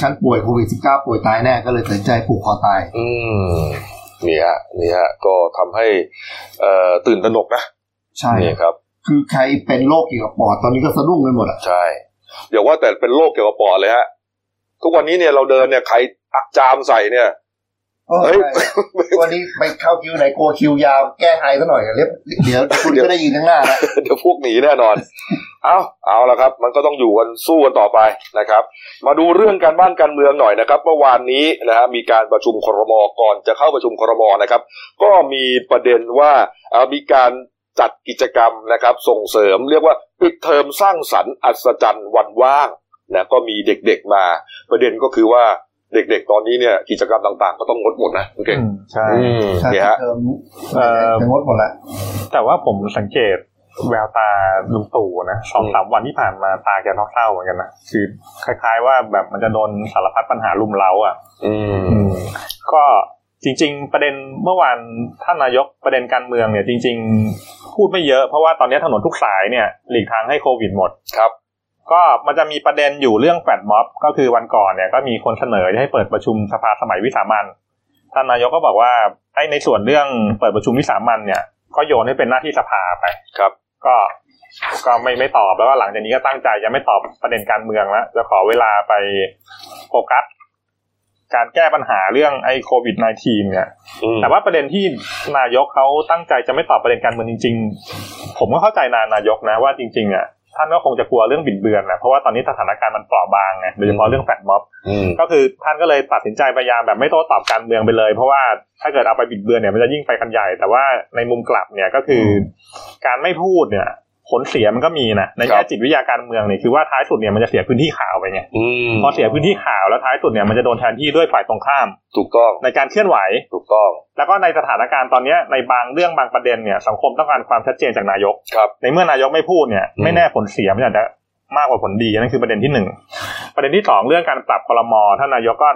ฉันป่วยโควิดสิบเก้าป่วยตายแน่ก็เลยตัดสินใจผูกคอตาย อืมนี่ฮะนี่ฮะก็ทำให้เอ่อตื่นตระหนกนะ ใช่นี่ครับ คือใครเป็นโรคเกี่ยวกับปอดตอนนี้ก็สะดุ้งไปหมดอะใช่อย่าว่าแต่เป็นโรคเกี่ยวกับปอดเลยฮะทุกวันนี้เนี่ยเราเดินเนี่ยใครอักจามใส่เนี่ยเออเฮ้ยใช่ วันนี้ไปเข้าคิวไหนกลัวคิวยาว แก้ไอซะหน่อยเรียบเดี๋ยวคุณเดี๋ยวก็ได้ยินข้างหน้าแล้วเดี๋ยวพวกหนีแน่นอน เอาเอาละครับ มันก็ต้องอยู่กันสู้กันต่อไปนะครับ มาดูเรื่องการบ้านการเมืองหน่อยนะครับเมื่อวานนี้นะฮะมีการประชุมครมก่อนจะเข้าประชุมครมนะครับ ก็มีประเด็นว่าเอ่อมีการจัดกิจกรรมนะครับ ส่งเสริมเรียกว่าปิดเทอมสร้างสรรค์อัศจรรย์วันว่างนะก็มีเด็กๆมา ประเด็นก็คือว่า เด็กๆ ตอนนี้เนี่ยกิจกรรมต่างๆ ก็ต้องงดหมดนะคุณเก่งอืมใช่อืมใช่เนี่ยฮะเทอมเอ่อเป็นงดหมดละแต่ว่าผมสังเกตแววตาลุงตู่นะสองสามวันที่ผ่านมาตาแกเศร้าๆเหมือนกันนะคือคล้าย ๆ ว่าแบบมันจะโดนสารพัดปัญหาลุมเล้าอะอืมอืมก็จริง ๆ ประเด็นเมื่อวานท่านนายกประเด็นการเมืองเนี่ย จริง ๆ พูดไม่เยอะเพราะว่าตอนนี้ถนนทุกสายเนี่ยหลีกทางให้โควิดหมดครับ ก็มันจะมีประเด็นอยู่เรื่องแฟดม็อบ ก็คือวันก่อนเนี่ยก็มีคนเสนอให้เปิดประชุมสภาสมัยวิสามันท่านนายกก็บอกว่าไอ้ในส่วนเรื่องเปิดประชุมวิสามันเนี่ย ก็โยนให้เป็นหน้าที่สภาไปครับ ก็ก็ไม่ไม่ตอบแล้วก็หลังจากนี้ก็ตั้งใจจะไม่ตอบประเด็นการเมืองแล้วจะขอเวลาไปโฟกัสการแก้ปัญหาเรื่องไอ้โควิด -19 เนี่ยอืมแต่ว่าประเด็นที่นายกเขาตั้งใจจะไม่ตอบประเด็นการเมืองจริง ๆ ผมก็เข้าใจนานายกนะว่าจริงๆอะ ท่านก็คงจะกลัวเรื่องบิดเบือนนะเพราะว่าตอนนี้สถานการณ์มันเปราะบางไงโดยเฉพาะเรื่องแฟดม็อบอืมก็คือท่านก็เลยตัดสินใจพยายามแบบไม่โต้ตอบการเมืองไปเลย เพราะว่าถ้าเกิดเอาไปบิดเบือนเนี่ยมันจะยิ่งไปกันใหญ่ แต่ว่าในมุมกลับเนี่ยก็คืออการไม่พูดเนี่ย ผลเสียมันก็มีนะในครัแง่บจิตวิทยาการเมืองเนี่ยคือว่าท้ายสุดเนี่ยมันจะเสียพื้นที่ข่าวไปไงอืมพอเสียพื้นที่ข่าวแล้วท้ายสุดเนี่ยมันจะโดนแทนที่ด้วยฝ่ายตรงข้าม ถูกต้องในการเคลื่อนไหวถูกต้อง แล้วก็ในสถานการณ์ตอนเนี้ยในบางเรื่องบางประเด็นเนี่ยสังคมต้องการความชัดเจนจากนายกครับในเมื่อนายกไม่พูดเนี่ยอืมไม่แน่ผลเสียมันอาจจะมากกว่าผลดีนั่นคือประเด็นที่หนึ่งประเด็นที่สองเรื่องการปรับคลมท่านนายกก็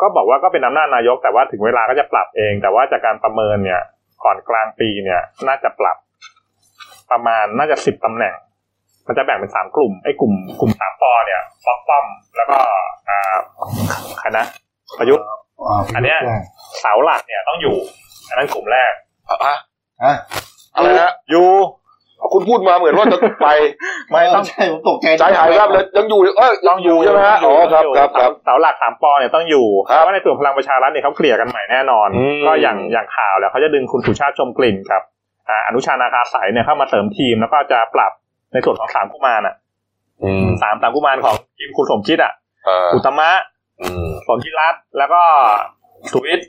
ก็บอกว่าก็เป็นอำนาจนายกแต่ว่าถึงเวลาก็จะปรับเอง แต่ว่าจากการประเมินเนี่ยก่อนกลางปีเนี่ย น่าจะปรับ ประมาณน่าจะสิบตำแหน่ง มันจะแบ่งเป็นสามกลุ่มไอ้กลุ่มกลุ่มสามปอเนี่ยป๊อกป้อม แล้วก็อ่าใครนะประยุทธ์อันเนี้ยเสาหลักเนี่ยต้องอยู่ อันนั้นกลุ่มแรกอะฮะอะไรฮะอยู่คุณพูดมาเหมือนว่าจะไป ไม่ต้องใช่ผมตกใจใจหายแวบเลยยังอยู่เอ้ยยังอยู่ใช่ไหมฮะอ๋อครับครับครับเสาหลักสามปอเนี่ยต้องอยู่ครับเพราะว่าในส่วนพลังประชารัฐเนี่ยเขาเคลียร์กันใหม่แน่นอนอืมก็อย่างอย่างข่าวแล้วเขาจะดึงคุณสุชาติชมกลิ่นกับ อ่าอนุชานาคาสายเนี่ยเข้ามาเสริมทีมแล้วก็จะปรับในส่วนของสามกุมารอะอืมสามสามกุมารของทีมคุณสมคิดอะอ่าอุตตมะอืมสนธิรัตน์แล้วก็สุวิทย์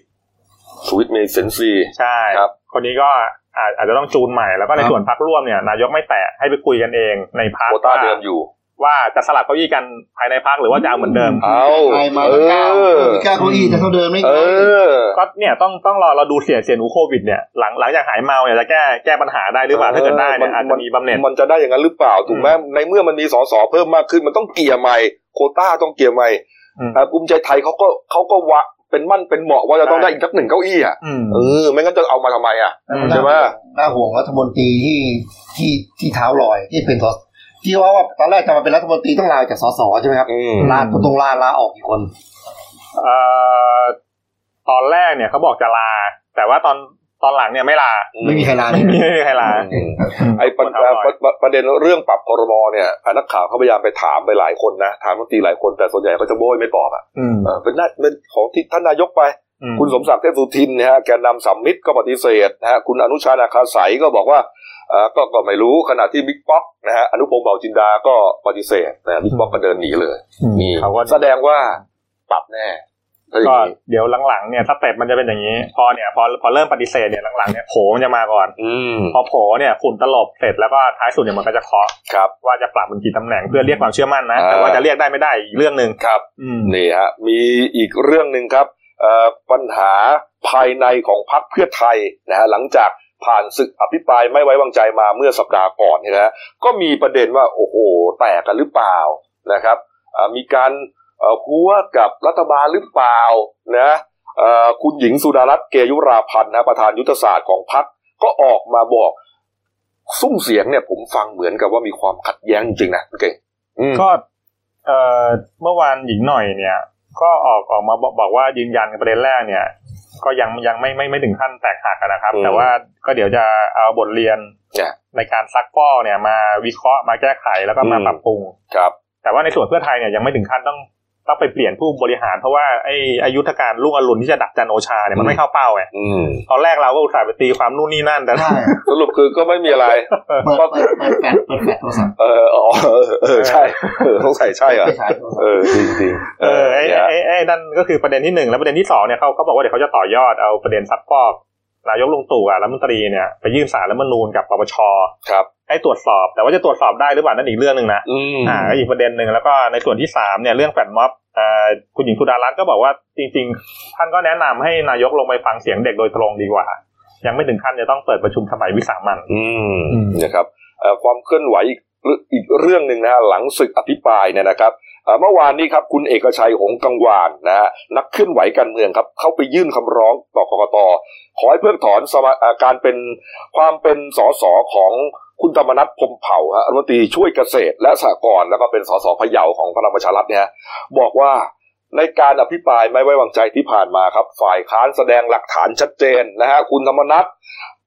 สวิตเมย์เซนซีใช่ครับ คนนี้ก็อาจอาจจะต้องจูนใหม่แล้วก็ในส่วนพักร่วมเนี่ย นายกไม่แตะให้ไปคุยกันเองในพักโควต้าเดิมอยู่ ว่าจะสลับเก้าอี้กันภายในพักหรือว่าจะเอาเหมือนเดิมเอาใครมาเอเก้าอเก้าเก้าอี้จะเท่าเดิมได้ไงเออก็เนี่ยต้องต้องรอเราดูเสียเสียหนูโควิดเนี่ยหลังหลังจากหายเมาเนี่ยจะแก้แก้ปัญหาได้หรือเปล่าถ้าเกิดได้เนี่ยอาจจะมีบำเหน็จมันจะได้อย่างนั้นหรือเปล่าถูกไหมในเมื่อมันมีสสเพิ่มมากขึ้นมันต้องเกี่ยร์ใหม่ โควต้าต้องเกี่ยร์ใหม่อืมอ่าภูมิใจไทยเขาก็เขาก็วะเป็นมั่นเป็นเหมาะว่าจะต้องได้อีกสักหนึ่งเก้าอี้อะอืมเออไม่งั้นจะเอามาทำไมอะอืมใช่ไหมน่าห่วงรัฐมนตรีที่ที่ที่เท้าลอยที่เป็นสส ที่ว่าว่าตอนแรกจะมาเป็นรัฐมนตรีต้องลาจากสสใช่ไหมครับอืมลาตรงลาลาออกกี่คนเอ่อตอนแรกเนี่ยเขาบอกจะลา แต่ว่าตอนตอนหลังเนี่ยไม่ลา ไม่มีใครลาเลไม่ยมีไม่มีใครลาอืมไอ้ประคนเท้าลอยประประประเด็นเรื่องปรับคอรมอเนี่ยนักข่าวเขาพยายามไปถามไปหลายคนนะ ถามรัฐมนตรีหลายคนแต่ส่วนใหญ่เขาจะโบ้ยไม่ตอบอะอืมเออเป็นหน้าเป็นของที่ท่านนายกไปอืม คุณสมศักดิ์เทพสุทินนะฮะแกนนำสามมิตรก็ปฏิเสธนะฮะคุณอนุชานาคาศัยก็บอกว่าอ่าก็ก็ไม่รู้ขณะที่บิ๊กป๊อกนะฮะอนุพงษ์เผ่าจินดาก็ปฏิเสธนะบิ๊กป๊อกก็เดินหนีเลยนี่เขาก็แสดงว่าปรับแน่ถ้าอย่าก็งนี้เดี๋ยวหลังๆเนี่ย step มันจะเป็นอย่างนี้ พอเนี่ยพอพอเริ่มปฏิเสธเนี่ยหลังๆเนี่ยโผมันจะมาก่อนอืมพอโผเนี่ยฝุ่นตลบเสร็จแล้วก็ท้ายสุดเนี่ยมันก็จะเคาะครับว่าจะปรับเป็นกี่ตำแหน่งเพื่อเรียกความเชื่อมั่นนะอ่าแต่ว่าจะเรียกได้ไม่ได้อีกเรื่องหนึ่งครับอืมนี่ฮะมีอีกเรื่องหนึ่งครับเอ่อ ปัญหาภายในของพรรคเพื่อไทยนะฮะหลังจากผ่านศึกอภิปรายไม่ไว้วางใจมาเมื่อสัปดาห์ก่อนนี่นะฮะก็มีประเด็นว่าโอ้โหแตกกันหรือเปล่านะครับมีการหัวกับรัฐบาลหรือเปล่านะคุณหญิงสุดารัตน์เกยุราพันธ์นะประธานยุทธศาสตร์ของพรรคก็ออกมาบอกซุ้มเสียงเนี่ยผมฟังเหมือนกับว่ามีความขัดแย้งจริงๆนะคุณเก่งก็เมื่อวานหญิงหน่อยเนี่ย ก็ออกออกมาบอกบอกว่ายืนยันประเด็นแรกเนี่ย ก็ยังยังไม่ไม่ไม่ถึงขั้นแตกหักอะนะครับอืมแต่ว่าก็เดี๋ยวจะเอาบทเรียนเนี่ยในการซักฟอกเนี่ยมาวิเคราะห์มาแก้ไขแล้วก็มาอืมปรับปรุงครับ แต่ว่าในส่วนเพื่อไทยเนี่ยยังไม่ถึงขั้นต้อง ต้องไปเปลี่ยนผู้บริหารเพราะว่าไอ้ยุทธการรุ่งอรุณที่จะดักจันทร์โอชาเนี่ยมันไม่เข้าเป้าไงอืมตอนแรกเราก็อุตส่าห์ไปตีความนู่นนี่นั่นแต่ใช่สรุปคือก็ไม่มีอะไรเปิดเปิดเปิดแฟลชเปิดแฟลชโทรศัพท์เอออ๋อเออเออใช่เออต้องใส่ใช่เหรอไม่ใช่โทรศัพท์เออจริงจริงๆเออไอ้เนี่ยไอ้ไอ้นั่นก็คือประเด็นที่หนึ่งแล้วประเด็นที่สองเนี่ยเขาเขาบอกว่าเดี๋ยวเขาจะต่อยอดเอาประเด็นซักฟอก นายกลุงตู่อะรัฐมนตรีเนี่ยไปยื่นศาลรัฐธรรมนูญกับป.ป.ช.ครับให้ตรวจสอบแต่ว่าจะตรวจสอบได้หรือเปล่านั่นอีกเรื่องหนึ่งนะอืมอ่าก็อีกประเด็นหนึ่งแล้วก็ในส่วนที่สามเนี่ยเรื่องแฟลชม็อบอ่าคุณหญิงสุดารัตน์ก็บอกว่าจริง ๆ ท่านก็แนะนำให้นายกลงไปฟังเสียงเด็กโดยตรงดีกว่า ยังไม่ถึงขั้นจะต้องเปิดประชุมสมัยวิสามันอืมอืมนะครับเอ่อความเคลื่อนไหวอีกเรื่ องอีกเรื่องหนึ่งนะฮะหลังศึกอภิปรายเนี่ยนะครับเมื่อวานนี้ครับคุณเอกชัยหงกังวานนะฮะนักเคลื่อนไหวการเมืองครับ เข้าไปยื่นคำร้องต่อกกตขอให้เพิกถอนสมาการเป็นความเป็นสสของคุณธรรมนัฐพมเผ่าฮะรัฐมนตรีช่วยเกษตรและสหกรณ์แล้วก็เป็นสสพะเยาของพลังประชารัฐเนี่ยบอกว่าในการอภิปรายไม่ไว้วางใจที่ผ่านมาครับ ฝ่ายค้านแสดงหลักฐานชัดเจนนะฮะคุณธรรมนัฐ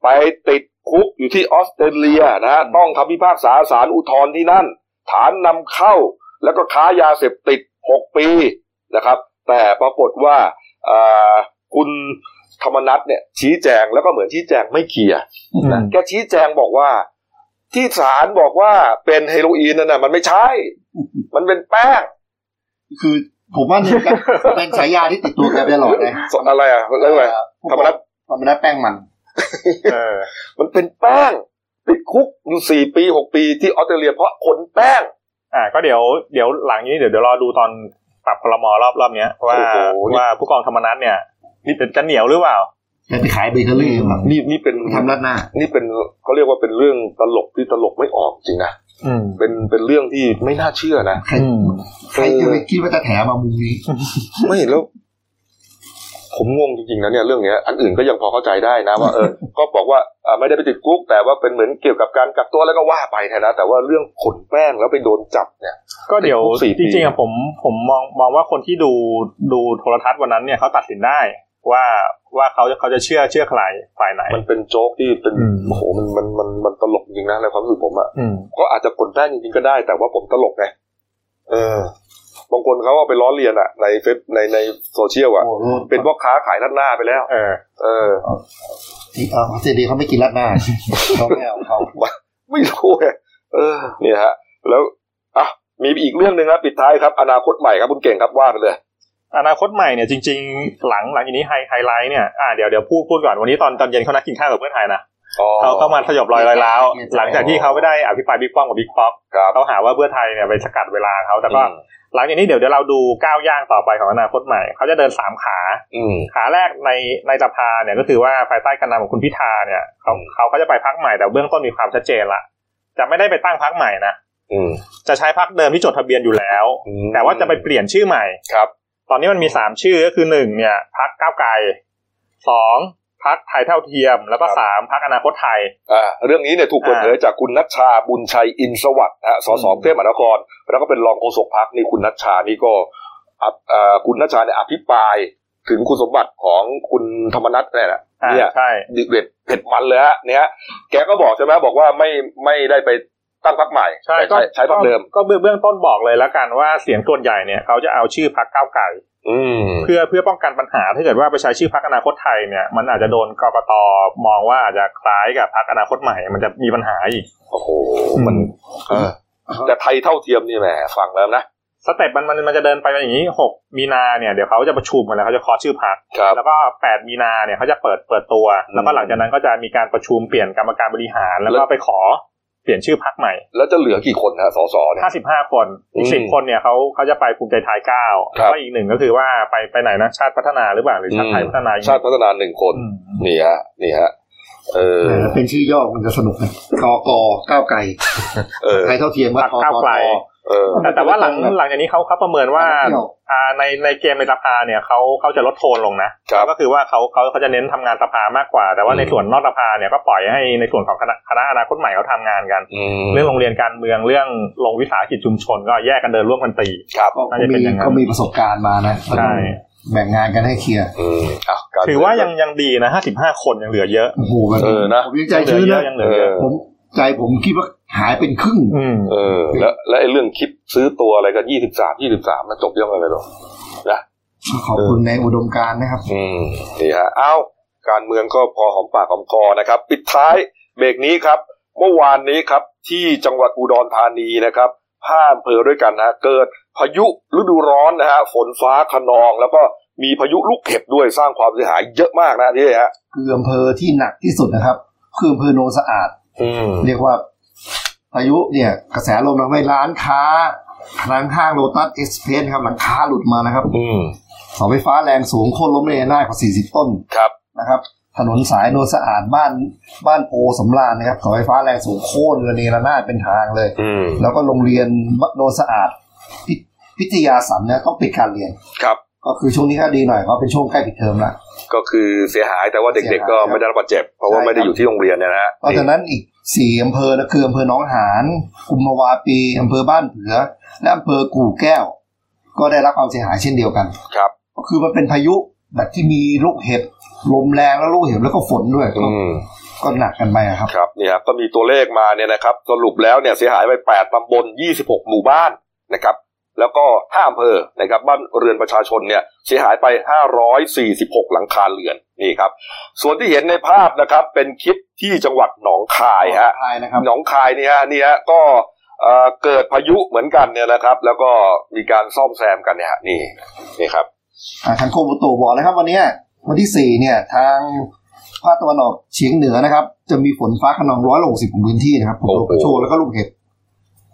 ไปติด คุกอยู่ที่ออสเตรเลียนะฮะต้องคำพิพากษาศาลอุทธรณ์ที่นั่น ฐานนำเข้าแล้วก็ค้ายาเสพติด 6 ปีนะครับ แต่ปรากฏว่าอ่าคุณธรรมนัฐเนี่ยชี้แจงแล้วก็เหมือนชี้แจงไม่เคลียร์นะแกชี้แจงบอกว่าที่ศาลบอกว่าเป็นเฮโรอีนนั่นน่ะมันไม่ใช่ มันเป็นแป้ง คือผมว่านี่ก็เป็นฉายาที่ติดตัวแกไปตลอดนะอะไรอะเรื่องอะไรธรรมนัสธรรมนัสแป้งมันเออ มันเป็นแป้ง ติดคุกอยู่สี่ปีหกปีที่ออสเตรเลียเพราะขนแป้ง อ่า ก็เดี๋ยวเดี๋ยวหลังนี้เดี๋ยวเดี๋ยวรอดูตอนปรับคลมรอบรอบเนี้ยว่าโอ้โหว่าผู้กองธรรมนัฐเนี่ยนี่จะเหนียวหรือเปล่าแกไปขายเบเกอรี่หรือเปล่านี่นี่เป็นทำรัดหน้า นี่เป็นเขาเรียกว่าเป็นเรื่องตลกที่ตลกไม่ออกจริงนะอืมเป็นเป็นเรื่องที่ไม่น่าเชื่อนะใครอืมใครจะไปคิดว่าจะแถมามุมนี้ ไม่แล้ว ผมงงจริงๆนะเนี่ยเรื่องเนี้ยอันอื่นก็ยังพอเข้าใจได้นะว่าเออก็บอกว่าอ่าไม่ได้ไปติดคุก แต่ว่าเป็นเหมือนเกี่ยวกับการกักตัวแล้วก็ว่าไปแทนนะแต่ว่าเรื่องขนแป้งแล้วไปโดนจับเนี่ย ก็เดี๋ยวติดคุกสี่ปีจริงๆอะผมผมมองมองว่าคนที่ดูดูโทรทัศน์วันนั้นเนี่ยเขาตัดสินได้ว่าว่าเขาจะเขาจะเชื่อเชื่อใครฝ่ายไหน มันเป็นโจ๊กที่เป็นอืมโอ้โหมันมันมันมันตลกจริงนะในความรู้สึกผมอะอืมก็อาจจะขนแป้งจริงๆก็ได้ แต่ว่าผมตลกไงเออ บางคนเขาเอาไปล้อเลียนอะในเฟซในในโซเชียลอะโอ้โหเป็นพ่อค้าขายราดหน้าไปแล้ว เออ เออที่เอาออสเตรเลียเขาไม่กินราดหน้าเขาไม่เอาเขาไม่รู้ไงเออเนี่ยฮะ แล้วอะมีอีกเรื่องหนึ่งนะปิดท้ายครับ อนาคตใหม่ครับคุณเก่งครับว่าไปเลยอนาคตใหม่เนี่ยจริง ๆ หลังหลังจากนี้ไฮไฮไลท์เนี่ยอ่าเดี๋ยวเดี๋ยวพูดพูดก่อนวันนี้ตอนตอนเย็นเขานัดกินข้าวกับเพื่อนไทยนะอ๋อเขาเข้ามาสยบรอยรอยร้าวหลังจากที่เขาไม่ได้อภิปรายบิ๊กป้อมกับบิ๊กป๊อกครับเขาหาว่าเพื่อไทยเนี่ยไปสกัดเวลาเขาแต่ก็อืม หลังจากนี้เดี๋ยวเดี๋ยวเราดูก้าวย่างต่อไปของอนาคตใหม่เขาจะเดินสามขาอืมขาแรกในในสภาเนี่ยก็คือว่าภายใต้การนำของคุณพิธาเนี่ยเขาอืมเขาเขาจะไปพักใหม่แต่เบื้องต้นมีความชัดเจนละจะไม่ได้ไปตั้งพักใหม่นะอืมจะใช้พักเดิมที่จดทะเบียนอยู่แล้วอืมแต่ว่าจะไปเปลี่ยนชื่อใหม่ครับ ตอนนี้มันมีสามชื่อก็คือหนึ่งเนี่ยพักก้าวไกลสอง พักไทยเท่าเทียม แล้วก็สามพักอนาคตไทยอ่าเรื่องนี้เนี่ยถูกเปิดเผยจากคุณนัชชาบุญชัยอินสวัสดิ์นะฮะสสอืมกรุงเทพมหานคร แล้วก็เป็นรองโฆษกพักนี่คุณนัชชานี่ก็อะอ่าคุณนัชชาเนี่ยอภิปรายถึงคุณสมบัติของคุณธรรมนัฐเนี่ยแหละอ่าเนี่ยใช่ดิเด็ดเผ็ดมันเลยฮะเนี่ยแกก็บอกใช่ไหมบอกว่าไม่ไม่ได้ไป ตั้งพรรคใหม่ใช่แต่ก็ใช้ใช้พรรคเดิม ก็เบื้องต้นบอกเลยแล้วกันว่าเสียงส่วนใหญ่เนี่ยเขาจะเอาชื่อพรรคก้าวไก่อืมเพื่อเพื่อป้องกันปัญหาถ้าเกิดว่าไปใช้ชื่อพรรคอนาคตไทยเนี่ยมันอาจจะโดนกกตมองว่าอาจจะคล้ายกับพรรคอนาคตใหม่ มันจะมีปัญหาอีกโอ้โหมันเออแต่ไทยเท่าเทียมนี่แหมฟังแล้วนะสเต็ปมันมันมันจะเดินไปอย่างนี้หกมีนาเนี่ยเดี๋ยวเขาจะประชุมกันแล้วเขาจะเคาะชื่อพรรคครับแล้วก็แปดมีนาเนี่ยเขาจะเปิดเปิดตัว แล้วก็หลังจากนั้นก็จะมีการประชุมเปลี่ยนกรรมการบริหารแล้วก็ไปขอ เปลี่ยนชื่อพรรคใหม่ แล้วจะเหลือกี่คนฮะสสเนี่ยห้าสิบห้าคนอีอืกมสิบคนเนี่ยเขาเขาจะไปภูมิใจไทยเก้าครัแล้บวก็อีกหนึ่งก็คือว่าไปไปไหนนะชาติพัฒนาหรือเปล่าหรือชาติไทยพัฒนาอีกชาติพัฒนาหนึ่งคนอืมนี่ฮะนี่ฮะ เออแต่เป็นชื่อย่อมันจะสนุกนะกกก้าวไกลเออไทยเท่าเทียมว่าทททเออแต่แต่ว่าหลังหลังจากนี้เขาเขาประเมินว่าเที่ยวอ่าในในเกมในสภาเนี่ยเขาเขาจะลดโทนลงนะครับก็คือว่าเขาเขาเขาจะเน้นทำงานสภามากกว่า แต่ว่าในอืมส่วนนอกสภาเนี่ยก็ปล่อยให้ในส่วนของคณะคณะอนาคตใหม่เขาทำงานกันอืมเรื่องโรงเรียนการเมืองเรื่องลงวิสาหกิจชุมชน ก็แยกกันเดินร่วมกันตีครับก็น่าจะเป็นมีอย่างนั้นก็มีประสบการณ์มานะใช่แบ่งงานกันให้เคลียร์อืมอะการถือว่ายังยังดีนะห้าสิบห้าคนยังเหลือเยอะ โอ้โหมันเออนะ ผมยังใจชื้นเหลือนะเยอะยังเหลือเยอะ ผมใจผมคิดว่าหายเป็นครึ่ง อืมเออ แล้วแล้วไอ้เรื่องคลิปซื้อตัวอะไรกันยี่สิบสามยี่สิบสามมันจบยังไงไม่รู้นะขอบคุณในอุดมการณ์นะครับ อืมนี่ฮะเอ้า การเมืองก็พอหอมปากหอมคอนะครับ ปิดท้ายเบรกนี้ครับ เมื่อวานนี้ครับ ที่จังหวัดอุดรธานีนะครับ ห้าอำเภอด้วยกันนะเกิดพายุฤดูร้อนนะฮะฝนฟ้าขนอง แล้วก็มีพายุลูกเห็บด้วยสร้างความเสียหายเยอะมากนะที่ฮะคืออำเภอที่หนักที่สุดนะครับ คืออำเภอโนนสะอาดอืมเรียกว่าพายุเนี่ยกระแสลมทำให้ร้านค้าร้านห้างโลตัสเอ็กซ์เพรสครับหลังคาหลุดมานะครับอืมเสาไฟฟ้าแรงสูงโค่นล้มระเนระนาดกว่า 40 ต้นครับนะครับ ถนนสายโนนสะอาดบ้านบ้านโพสำราญนะครับเสาไฟฟ้าแรงสูงโค่นระเนระนาดเป็นทางเลย อืมแล้วก็โรงเรียนโนนสะอาดพิพิทยาสันเนี่ยต้องปิดการเรียน ครับ ก็คือช่วงนี้ก็ดีหน่อยเพราะเป็นช่วงใกล้ปิดเทอมละ ก็คือเสียหายแต่ว่าเด็กๆ ก็ไม่ได้รับบาดเจ็บ เพราะว่าใช่ครับ ไม่ได้อยู่ที่โรงเรียนเนี่ยนะฮะเพราะฉะนั้นอีกสี่อำเภอนะคืออำเภอหนองหานกุมภาวาปีอำเภอบ้านเผือและอำเภอกู่แก้ว ก็ได้รับความเสียหายเช่นเดียวกัน ครับ ก็คือมันเป็นพายุแบบที่มีลูกเห็บ ลมแรงแล้วลูกเห็บแล้วก็ฝนด้วยก็อืมก็หนักกันไปอะครับครับเนี่ยครับก็มีตัวเลขมาเนี่ยนะครับ สรุปแล้วเนี่ยเสียหายไป 8 ตำบล 26 หมู่บ้านนะครับ แล้วก็5อำเภอนะครับบ้านเรือนประชาชนเนี่ยเสียหายไป 546 หลังคาเรือนนี่ครับ ส่วนที่เห็นในภาพนะครับ เป็นคลิปที่จังหวัดหนองคายฮะคายนะครับหนองคายเนี่ยฮะนี่ฮะก็เอ่อเกิดพายุเหมือนกันเนี่ยนะครับ แล้วก็มีการซ่อมแซมกันเนี่ยฮะนี่นี่ครับอ่าทางกรมอุตุบอกเลยครับวันเนี้ย วันที่สี่เนี่ยทางภาคตะวันออกเฉียงเหนือนะครับ จะมีฝนฟ้าขนองร้อยละหกสิบของพื้นที่นะครับฝนตกกระโชกแล้วก็ลูกเห็บ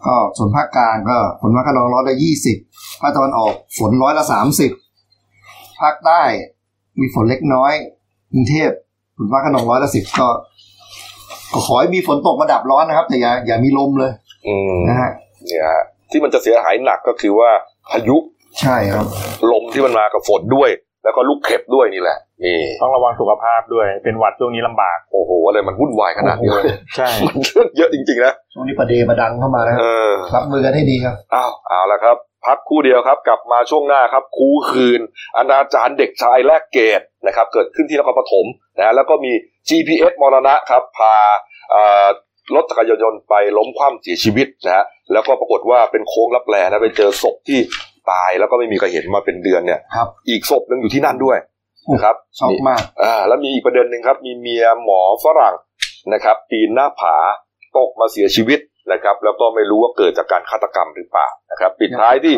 ก็ส่วนภาคกลางก็ฝนฟ้าขนองร้อยละยี่สิบภาคตะวันออกฝนร้อยละสามสิบภาคใต้มีฝนเล็กน้อยกรุงเทพฝนฟ้าขนองร้อยละสิบก็ก็ขอให้มีฝนตกมาดับร้อนนะครับ แต่อย่าอย่ามีลมเลยอืมนะฮะเนี่ยฮะที่มันจะเสียหายหนักก็คือว่าพายุใช่ครับ ลมที่มันมากับฝนด้วย แล้วก็ลูกเห็บด้วยนี่แหละนี่ต้องระวังสุขภาพด้วย เป็นหวัดช่วงนี้ลำบาก โอ้โห อะไรมันวุ่นวายขนาดนี้โอ้โหใช่ มันเรื่องเยอะจริงๆนะ ช่วงนี้ประเดประดังเข้ามานะคเอรับอรับมือกันให้ดีครับ อ้าว เอาละครับ พักครู่เดียวครับ กลับมาช่วงหน้าครับคูคืนอนาจารเด็กชายแลกเกตนะครับ เกิดขึ้นที่นครปฐมนะแล้วก็มี GPS มรณะครับ พาเอ่อรถจักรยานยนต์ไปล้มคว่ำเสียชีวิตนะฮะแล้วก็ปรากฏว่าเป็นโค้งลับแลนะไปเจอศพที่ ตายแล้วก็ไม่มีใครเห็นมาเป็นเดือนเนี่ย ครับ อีกศพหนึ่งอยู่ที่นั่นด้วยนะครับช็อกมากอ่าแล้วมีอีกประเด็นหนึ่งครับ มีเมียหมอฝรั่งนะครับ ปีนหน้าผาตกมาเสียชีวิตนะครับ แล้วก็ไม่รู้ว่าเกิดจากการฆาตกรรมหรือเปล่านะครับ ปิดท้ายที่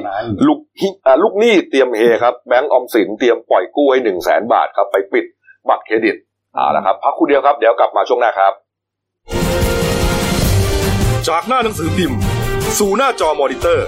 ลูกหิอ่าลูกหนี้เตรียมเฮครับแบงก์ออมสินเตรียมปล่อยกู้ให้หนึ่งแสนบาทครับไปปิดบัตรเครดิตเอ่าละครับพักครู่เดียวครับเดี๋ยวกลับมาช่วงหน้าครับ จากหน้าหนังสือพิมพ์ สู่หน้าจอมอนิเตอร์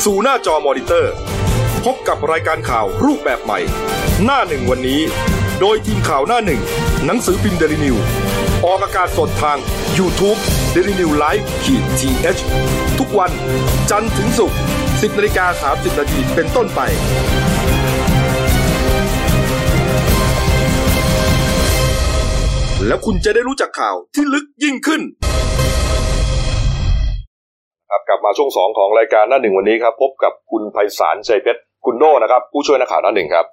สู่หน้าจอมอนิเตอร์ พบกับรายการข่าวรูปแบบใหม่ หน้าหนึ่งวันนี้ โดยทีมข่าวหน้าหนึ่ง หนังสือพิมพ์เดลิวิวออกอากาศสดทาง YouTube d e l i n e w l i v e ขีดทีเทุกวันจันทร์ถึงศุกร์10นาฬิกา30นาทีเป็นต้นไป แล้วคุณจะได้รู้จักข่าวที่ลึกยิ่งขึ้น ครับกลับมาช่วงสองของรายการหน้าหนึ่งวันนี้ครับพบกับคุณไพศาลชัยเพชรคุณโน่นะครับผู้ช่วยนักข่าวหน้าหนึ่งครับ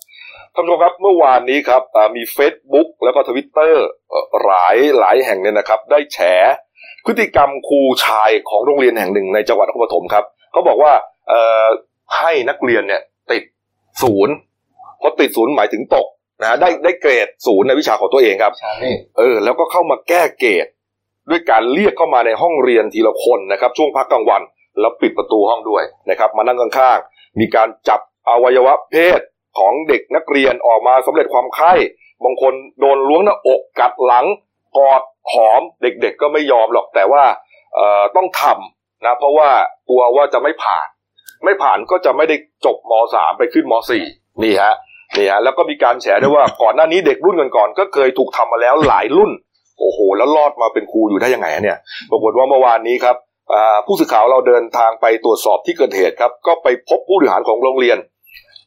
ท่านผู้ชมครับเมื่อวานนี้ครับอ่ามี Facebook แล้วก็ทวิตเตอร์หลายหลายแห่งเนี่ยนะครับ ได้แฉพฤติกรรมครูชายของโรงเรียนแห่งหนึ่งในจังหวัดนครปฐมครับเขาบอกว่าเอ่อให้นักเรียนเนี่ยติดศูนย์พอติดศูนย์หมายถึงตกนะฮะได้ได้เกรดศูนย์ในวิชาของตัวเองครับใช่เออแล้วก็เข้ามาแก้เกรด ด้วยการเรียกเข้ามาในห้องเรียนทีละคนนะครับช่วงพักกลางวัน แล้วปิดประตูห้องด้วยนะครับมานั่งข้างๆมีการจับอวัยวะเพศของเด็กนักเรียนออกมาสำเร็จความไข้บางคนโดนล้วงหน้าอกกัดหลังกอดหอมเด็กๆก็ไม่ยอมหรอกแต่ว่าเอ่อต้องทำนะเพราะว่ากลัวว่าจะไม่ผ่าน ไม่ผ่านก็จะไม่ได้จบมสามไปขึ้นมสี่นี่ฮะนี่ฮะแล้วก็มีการแฉด้วยว่าก่อนหน้านี้เด็กรุ่นก่อนๆก็เคยถูกทำมาแล้วหลายรุ่น โอ้โห แล้วรอดมาเป็นครูอยู่ได้ยังไงเนี่ย ปรากฏว่าเมื่อวานนี้ครับผู้สื่อข่าวเราเดินทางไปตรวจสอบที่เกิดเหตุครับ ก็ไปพบผู้บริหารของโรงเรียน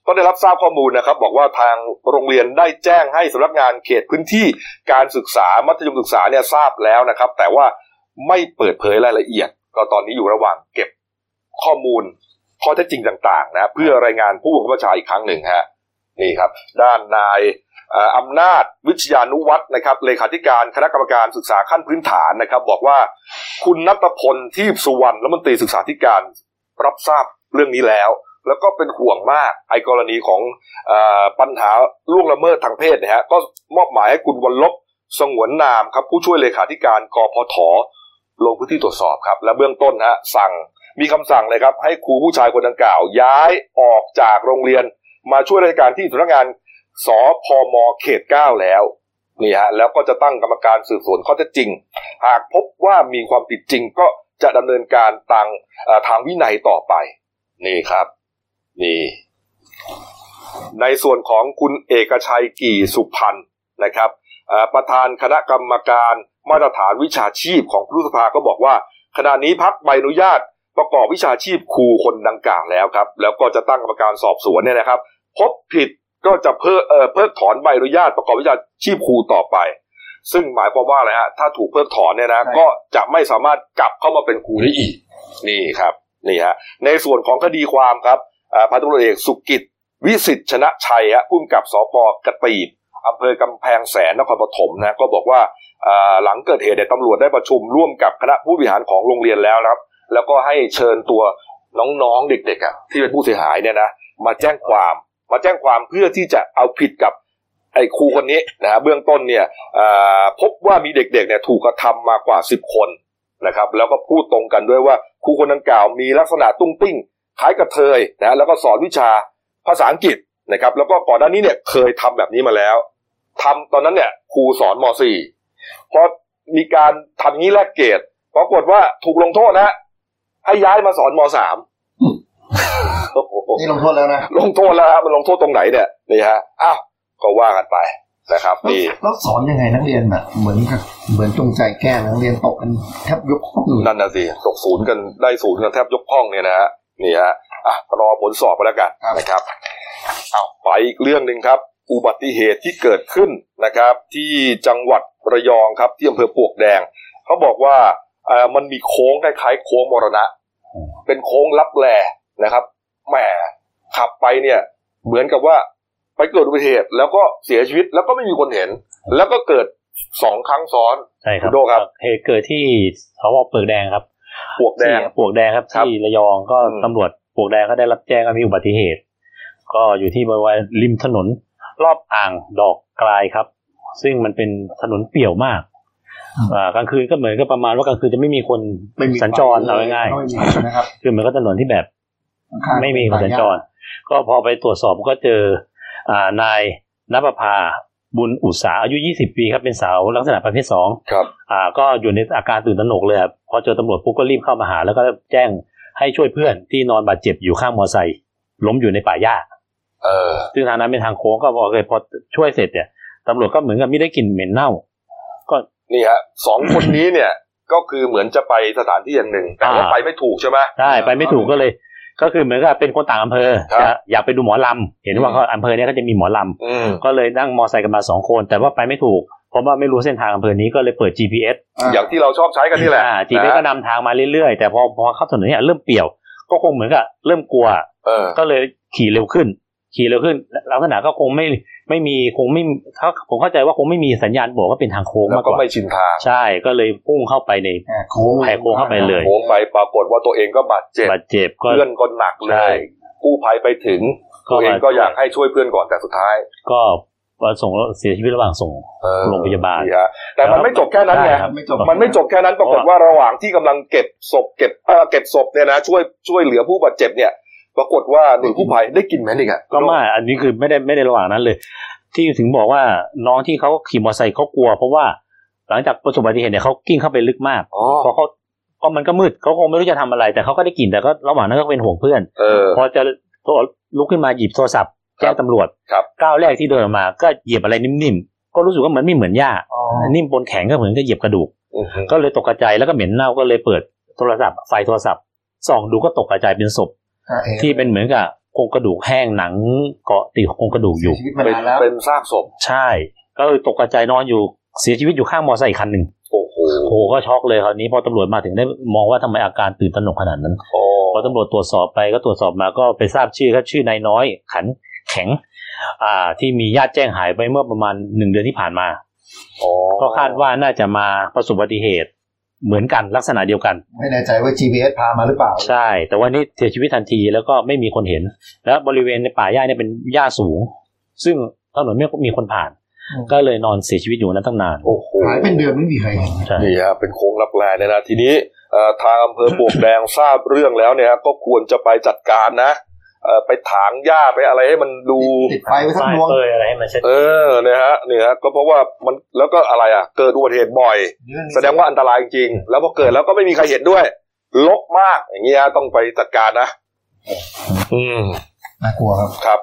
ก็ได้รับทราบข้อมูลนะครับ บอกว่าทางโรงเรียนได้แจ้งให้สำนักงานเขตพื้นที่การศึกษามัธยมศึกษาเนี่ยทราบแล้วนะครับ แต่ว่าไม่เปิดเผยรายละเอียด ก็ตอนนี้อยู่ระหว่างเก็บข้อมูลข้อเท็จจริงต่าง ๆ นะ เพื่อรายงานผู้บังคับบัญชาอีกครั้งหนึ่งฮะนี่ครับ ด้านนาย อำนาจวิชยานุวัฒนะครับเลขาธิการคณะกรรมการศึกษาขั้นพื้นฐานนะครับ บอกว่าคุณนัตพลทีพสุวรรณรัฐมนตรีศึกษาธิการรับทราบเรื่องนี้แล้ว แล้วก็เป็นห่วงมากไอ้กรณีของอปัญหาล่วงละเมิดทางเพศนะฮะก็มอบหมายให้คุณวันลบสงวนนามครับผู้ช่วยเลขาธิการกพทลงพื้นที่ตรวจสอบครับ และเบื้องต้นฮะสั่งมีคำสั่งเลยครับ ให้ครูผู้ชายคนดังกล่าว ย้ายออกจากโรงเรียนมาช่วยราชการที่สำนักงาน สพมเขตเก้าแล้วนี่ฮะแล้วก็จะตั้งกรรมการสืบสวนข้อเท็จจริง หากพบว่ามีความผิดจริงก็จะดำเนินการทางทางวินัยต่อไป นี่ครับ นี่ ในส่วนของคุณเอกชัยกี่สุพันนะครับประธานคณะกรรมการมาตรฐานวิชาชีพของครูสภาก็บอกว่า ขณะนี้พักใบอนุญาตประกอบวิชาชีพครูคนดังกล่าวแล้วครับ แล้วก็จะตั้งกรรมการสอบสวนเนี่ยนะครับ พบผิด ก็จะเพิกเอ่อเพิกถอนใบอนุญาตประกอบวิชาชีพครูต่อไป ซึ่งหมายความว่าอะไรฮะถ้าถูกเพิกถอนเนี่ยนะ ก็จะไม่สามารถกลับเข้ามาเป็นครูได้อีก นี่ครับนี่ฮะในส่วนของคดีความครับอ่าพันตำรวจเอกสุกิจวิสิตชนะชัยฮะผู้กำกับสพกระตีบอำเภอกำแพงแสนนครปฐมนะก็บอกว่าอ่าหลังเกิดเหตุเนี่ยตำรวจได้ประชุมร่วมกับคณะผู้บริหารของโรงเรียนแล้วนะครับ แล้วก็ให้เชิญตัวน้องๆเด็กๆอะที่เป็นผู้เสียหายเนี่ยนะมาแจ้งความ มาแจ้งความเพื่อที่จะเอาผิดกับไอ้ครูคนนี้นะฮะเบื้องต้นเนี่ยพบว่ามีเด็กๆเนี่ยถูกกระทำมากว่าสิบคนนะครับ แล้วก็พูดตรงกันด้วยว่าครูคนดังกล่าวมีลักษณะตุ้งติ้งคล้ายกับเทยนะแล้วก็สอนวิชาภาษาอังกฤษนะครับแล้วก็ก่อนหน้านี้เนี่ยเคยทำแบบนี้มาแล้วทำตอนนั้นเนี่ยครูสอนม .4 พอมีการทำงนี้แลกเกรดปรากฏว่าถูกลงโทษนะให้ย้ายมาสอนมสามโอ้โห นี่ลงโทษแล้วนะ ลงโทษแล้วฮะมันลงโทษตรงไหนเนี่ยนี่ฮะอ้าวก็ว่ากันไปนะครับนี่แล้วสอนยังไงนักเรียนแบบเหมือนกับเหมือนจงใจแกล้งนักเรียนตกกันแทบยกห้องอยู่นั่นน่ะสิตกศูนย์กันได้ศูนย์กันแทบยกห้องเนี่ยนะฮะนี่ฮะอะรอผลสอบไปแล้วกันนะครับเอาไปอีกเรื่องหนึ่งครับ อุบัติเหตุที่เกิดขึ้นนะครับ ที่จังหวัดระยองครับที่อำเภอปลวกแดงเขาบอกว่าเอ่อมันมีโค้งคล้ายๆโค้งมรณะ เป็นโค้งลับแล นะครับแหมขับไปเนี่ย เหมือนกับว่าไปเกิดอุบัติเหตุแล้วก็เสียชีวิตแล้วก็ไม่มีคนเห็น แล้วก็เกิดสองครั้งซ้อนใช่ครับคุณโดครับเหตุเกิดที่สพเปลือกแดงครับปลวกแดงที่ปลวกแดงครับครับที่ระยองก็อืมตำรวจปลวกแดงก็ได้รับแจ้งว่ามีอุบัติเหตุ ก็อยู่ที่บริเวณริมถนน รอบอ่างดอกกลายครับ ซึ่งมันเป็นถนนเปี่ยวมากอ่ากลางคืนก็เหมือนกับประมาณว่ากลางคืนจะไม่มีคนไม่มีสัญจรเอาง่ายไม่มีนะครับๆคือเหมือนกับถนนที่แบบข้างๆ ไม่มีคนสัญจร ก็พอไปตรวจสอบก็เจออ่านายนภพาบุญอุตสาอายุ 20 ปีครับเป็นสาวลักษณะประเภทสองครับอ่าก็อยู่ในอาการตื่นตระหนกเลยครับพอเจอตำรวจปุ๊บก็รีบเข้ามาหา แล้วก็แจ้งให้ช่วยเพื่อนที่นอนบาดเจ็บอยู่ข้างมอไซค์ล้มอยู่ในป่าหญ้าเออซึ่งทางนั้นเป็นทางโค้งก็บอกเลยพอช่วยเสร็จเนี่ยตำรวจก็เหมือนกับไม่ได้กลิ่นเหม็นเน่า ก็นี่ฮะสองคนนี้เนี่ยก็คือเหมือนจะไปสถานที่อย่างหนึ่งแต่ว่าอ่าไปไม่ถูกใช่ไหมใช่ไปไม่ถูกก็เลย ก็คือเหมือนกับเป็นคนต่างอำเภอครับจะอยากไปดูหมอลำเห็นว่าเขาอำเภอเนี้ยก็จะมีหมอลำอืมก็เลยนั่งมอไซค์กันมาสองคน แต่ว่าไปไม่ถูกเพราะว่าไม่รู้เส้นทางอำเภอนี้ก็เลยเปิด GPS อย่างที่เราชอบใช้กันนี่แหละอ่า GPS ก็นำทางมาเรื่อยๆ แต่พอพอเข้าถนนเนี่ยเริ่มเปี่ยว ก็คงเหมือนกับเริ่มกลัวเออก็เลยขี่เร็วขึ้น ขี่เร็วขึ้นลักษณะก็คงไม่ไม่มีคงไม่เขาผมเข้าใจว่าคงไม่มีสัญญาณบอกว่าเป็นทางโค้งแล้วมากก็กว่าไม่ชินทางใช่ก็เลยพุ่งเข้าไปในแหกโค้งแหกโค้งเข้าไปเลยโค้งไปปรากฏว่าตัวเองก็บาดเจ็บบาดเจ็บก็เพื่อนก็หนักเลใช่ยกู้ภัยไปถึงก็ตัวเองมาก็อยากให้ช่วยเพื่อนก่อนแต่สุดท้าย ก็ส่งเสียชีวิตระหว่างส่งเออโรงพยาบาลนี่ฮะแต่มันไม่จบแค่นั้นไงใช่ครับไม่จบมันไม่จบแค่นั้นปรากฏว่าระหว่างที่กำลังเก็บศพเก็บเออเก็บศพเนี่ยนะช่วยช่วยเหลือผู้บาดเจ็บเนี่ย ปรากฏว่าหน่วยกู้ภัยได้กลินแมนอีกอะก็ไม่อันนี้คือไม่ได้ไม่ได้ระหว่างนั้นเลย ที่ถึงบอกว่าน้องที่เขาขี่มอเตอร์ไซค์เขากลัว เพราะว่าหลังจากประสบอุบัติเหตุเนี่ยเขากิ้งเข้าไปลึกมากอ๋อเพราะเขาก็มันก็มืดเขาคงไม่รู้จะทำอะไร แต่เขาก็ได้กลิ่นแต่ก็ระหว่างนั้นก็เป็นห่วงเพื่อนเออพอจะโทรลุกขึ้นมาหยิบโทรศัพท์แจ้งตำรวจครับก้าวแรกที่เดินออกมา ก็เหยียบอะไรนิ่มๆก็รู้สึกว่าเหมือนไม่เหมือนหญ้าอ๋อนิ่มบนแข็งก็เหมือนกับเหยียบกระดูกอือฮึก็เลยตกใจแล้วก็เหม็นเน่าก็เลยเปิดโทรศัพท์ไฟโทรศัพท์ส่องดูก็ตกใจเป็นศพอ่าเอง ที่เป็นเหมือนกับโครงกระดูกแห้งหนังเกาะติดโครงกระดูกอเสียยู่ชีวิตมาเป็นนานแล้วเป็นซากศพใช่ ก็เลยตกใจนอนอยู่เสียชีวิตอยู่ข้างมอเตอร์ไซค์อีกคันหนึ่งโอ้โหโอ้โหก็ช็อกเลยคราวนี้พอตำรวจมาถึงได้มองว่าทำไมอาการตื่นตระหนกขนาดนั้นโอ้พอตำรวจตรวจสอบไปก็ตรวจสอบมาก็ไปทราบชื่อครับชื่อนายน้อย ขันแข็ง อ่า ที่มีญาติแจ้งหายไปเมื่อประมาณหนึ่งเดือนที่ผ่านมาอ๋อก็คาดว่าน่าจะมาประสบอุบัติเหตุ เหมือนกันลักษณะเดียวกัน ไม่แน่ใจว่า GPS พามาหรือเปล่า ใช่ แต่ว่านี่เสียชีวิตทันทีแล้วก็ไม่มีคนเห็น แล้วบริเวณในป่าหญ้าเนี่ยเป็นหญ้าสูง ซึ่งถนนไม่มีคนผ่านอืมก็เลยนอนเสียชีวิตอยู่นั้นตั้งนานโอ้โหหายเป็นเดือนไม่มีใครเห็นใช่นี่ฮะเป็นโค้งลับแลเนี่ยนะทีนี้เอ่อทางอำเภอปลวกแดงทราบเรื่องแล้วเนี่ยก็ควรจะไปจัดการนะเอ่อ ไปถางหญ้าไปอะไรให้มันดูติดไฟไว้ทั้งดวงเปยอะไรให้มันชัดเออเนี่ยฮะเนี่ยฮะก็เพราะว่ามันแล้วก็อะไรอะ เกิดอุบัติเหตุบ่อย แสดงว่าอันตรายจริงๆแล้วพอเกิดแล้วก็ไม่มีใครเห็นด้วยลกมาก อย่างเงี้ยต้องไปจัดการนะ อืมน่ากลัวครับครับ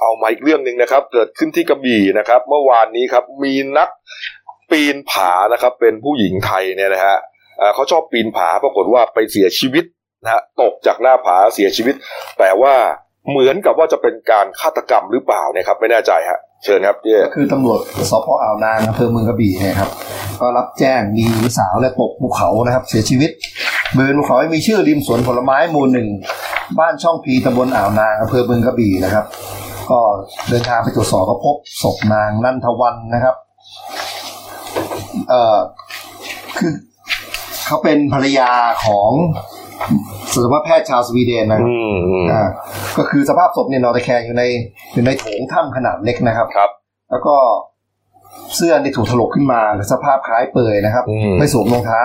เอามาอีกเรื่องหนึ่งนะครับ เกิดขึ้นที่กระบี่นะครับ เมื่อวานนี้ครับ มีนักปีนผานะครับ เป็นผู้หญิงไทยเนี่ยนะฮะเอ่อเขาชอบปีนผาปรากฏว่าไปเสียชีวิต นะฮะตกจากหน้าผาเสียชีวิต แต่ว่าเหมือนกับว่าจะเป็นการฆาตกรรมหรือเปล่าเนี่ยครับ ไม่แน่ใจฮะเชิญครับเจ๊ก็คือตำรวจสพอ่าวนางอำเภอเมืองกระบี่เนี่ยครับก็รับแจ้งมีหญิงสาวและยตกภูเขานะครับ เสียชีวิตบริเวณภูเขามีชื่อริมสวนผลไม้หมู่หนึ่งบ้านช่องพีตำบลอ่าวนางอำเภอเมืองกระบี่นะครับ ก็เดินทางไปตรวจสอบก็พบศพนางนันทวันนะครับเอ่อคือเขาเป็นภรรยาของ สัตวแพทย์ชาวสวีเดนนะครับอืมอืมอ่าก็คือสภาพศพเนี่ยนอนตะแคงอยู่ในอยู่ในโถงถ้ำขนาดเล็กนะครับครับ แล้วก็เสื้อนี่ถูกถลกขึ้นมาสภาพคล้ายเปลือยนะครับอืมไม่สวมรองเท้า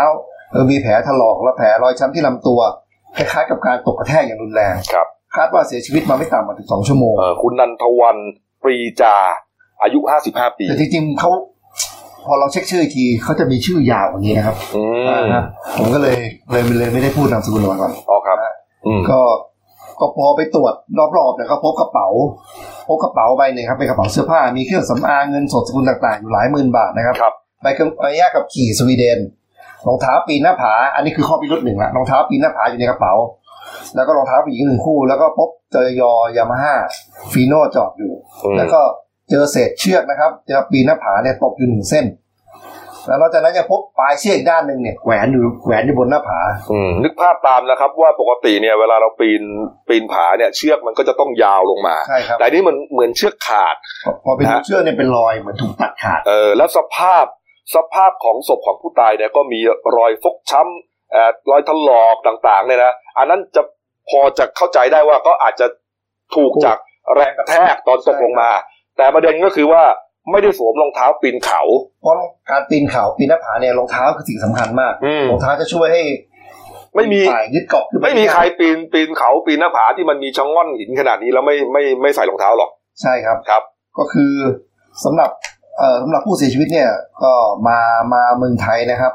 เออมีแผลถลอกและแผลรอยช้ำที่ลำตัว คล้ายๆกับการตกกระแทกอย่างรุนแรงครับ คาดว่าเสียชีวิตมาไม่ต่ำกว่าถึงสองชั่วโมงเอ่อคุณนันทวันปรีจาอายุห้าสิบห้าปี แต่จริงๆเขา พอเราเช็คชื่ออีกทีเขาจะมีชื่อยาวกว่านี้นะครับอืมอ่าฮะผมก็เลยเลยเลยไม่ได้พูดนามสกุลออกมาก่อน อ๋อครับ อืมก็ก็พอไปตรวจรอบๆเนี่ยก็พบกระเป๋า พบกระเป๋าใบหนึ่งครับเป็นกระเป๋าเสื้อผ้ามีเครื่องสำอางเงินสดสกุลต่างๆอยู่หลายหมื่นบาทนะครับครับ ใบเครื่องใบอนุญาตกับขี่สวีเดนรองเท้าปีนหน้าผา อันนี้คือข้อพิรุธหนึ่งละรองเท้าปีนหน้าผาอยู่ในกระเป๋า แล้วก็รองเท้าผู้หญิงหนึ่งคู่ แล้วก็พบเจอยอ Yamaha Fino จอดอยู่ อืม แล้วก็ เจอเศษเชือกนะครับเชือกปีนหน้าผาเนี่ยตกอยู่หนึ่งเส้น แล้วนอกจากนั้นยังพบปลายเชือกอีกด้านหนึ่งเนี่ยแขวนอยู่แขวนอยู่บนหน้าผา อืมนึกภาพตามนะครับ ว่าปกติเนี่ยเวลาเราปีนปีนผาเนี่ยเชือกมันก็จะต้องยาวลงมา ใช่ครับ แต่อันนี้มันเหมือนเชือกขาด พอพอไปดูนะเชือกเนี่ยเป็นรอยเหมือนถูกตัดขาด เออแล้วสภาพสภาพของศพของผู้ตายเนี่ยก็มีรอยฟกช้ำเอ่อรอยถลอกต่างๆเนี่ยนะอันนั้นจะพอจะเข้าใจได้ว่าก็อาจจะถูกจากแรงกระแทกตอนตกลงมา แต่ประเด็นก็คือว่าไม่ได้สวมรองเท้าปีนเขา เพราะการปีนเขาปีนหน้าผาเนี่ยรองเท้าคือสิ่งสำคัญมากอืมรองเท้าจะช่วยให้ไม่มีฝ่ายยึดเกาะขึ้นปไม่มีใครปีนปีนเขาปีนหน้าผาที่มันมีช่องง่อนหินขนาดนี้แล้วไม่ไม่ไม่ใส่รองเท้าหรอก ใช่ครับครับ ก็คือสำหรับเอ่อสำหรับผู้เสียชีวิตเนี่ย ก็มามาเมืองไทยนะครับ